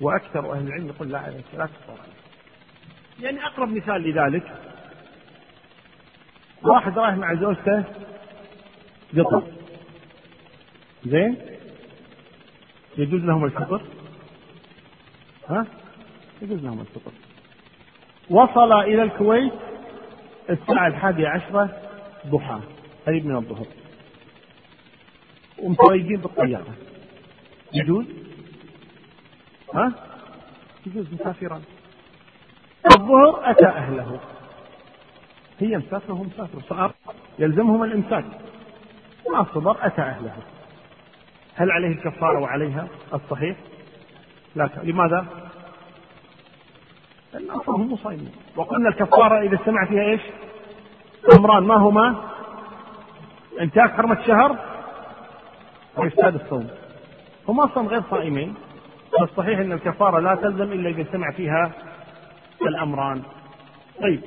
وأكثر أهل العلم يقول لا عليه لا كفارة يعني أقرب مثال لذلك. واحد رايح مع زوجته قطر. زين؟ يجوز لهم الفطر ها؟ يجوز لهم الفطر وصل إلى الكويت الساعة الحادية عشرة ضحى قريب من الظهر. ومتويجين بالطيارة. يجوز؟ ها؟ يجوز مسافران. الظهر أتى أهله. هي مسافرة وهو مسافر صار يلزمهم الإمساك ما صبر أتى أهله. هل عليه الكفارة وعليها؟ الصحيح؟ لا لماذا؟ لأن أصلهم مصيبين وقلنا الكفارة إذا استمع فيها إيش؟ أمران. ما هما؟ انتهاك حرمة الشهر وإفساد الصوم. هم أصلا غير صائمين. فالصحيح أن الكفارة لا تلزم إلا إذا استمع فيها الأمران. طيب.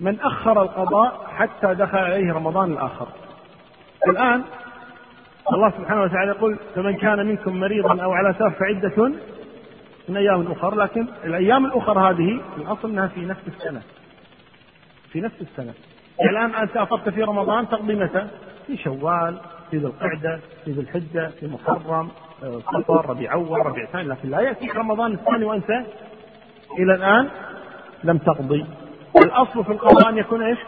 من أخر القضاء حتى دخل عليه رمضان الآخر. الآن الله سبحانه وتعالى يقول فمن كان منكم مريضا أو على سفر فعدة من أيام أخر. لكن الأيام الأخرى هذه الأصل أنها في نفس السنة. في نفس السنة. يعني الآن أنت أفضت في رمضان تقضي متى؟ في شوال في ذي القعدة في ذي الحجة في محرم. صفر ربيع أول ربيع ثاني. لكن لا يأتيك رمضان الثاني وأنت إلى الآن لم تقضي. الأصل في القضاء أن يكون إيش؟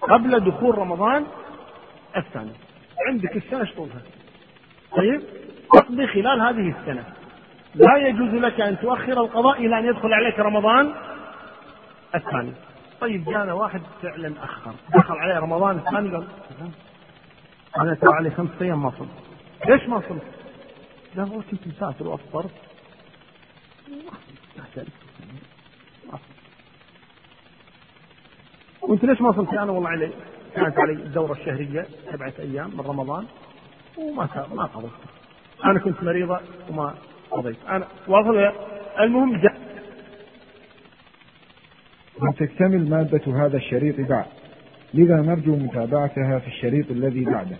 قبل دخول رمضان الثاني. عندك السنة شطوبها طيب؟ تقضي خلال هذه السنة. لا يجوز لك أن تؤخر القضاء إلى أن يدخل عليك رمضان الثاني. طيب جانا واحد فعلا أخر. دخل عليه رمضان الثاني قال أنا ترى علي خمس أيام ما صمت ليش ما صمت؟ لا هو كنت مسافر وأفطرت وانت ليش ما صمت أنا والله علي كانت علي الدورة الشهرية سبعة أيام من رمضان وما ما قضيت. أنا كنت مريضة وما قضيت. أنا واضح المهم جاء. وتكتمل مادة هذا الشريط بعد. لذا نرجو متابعتها في الشريط الذي بعده.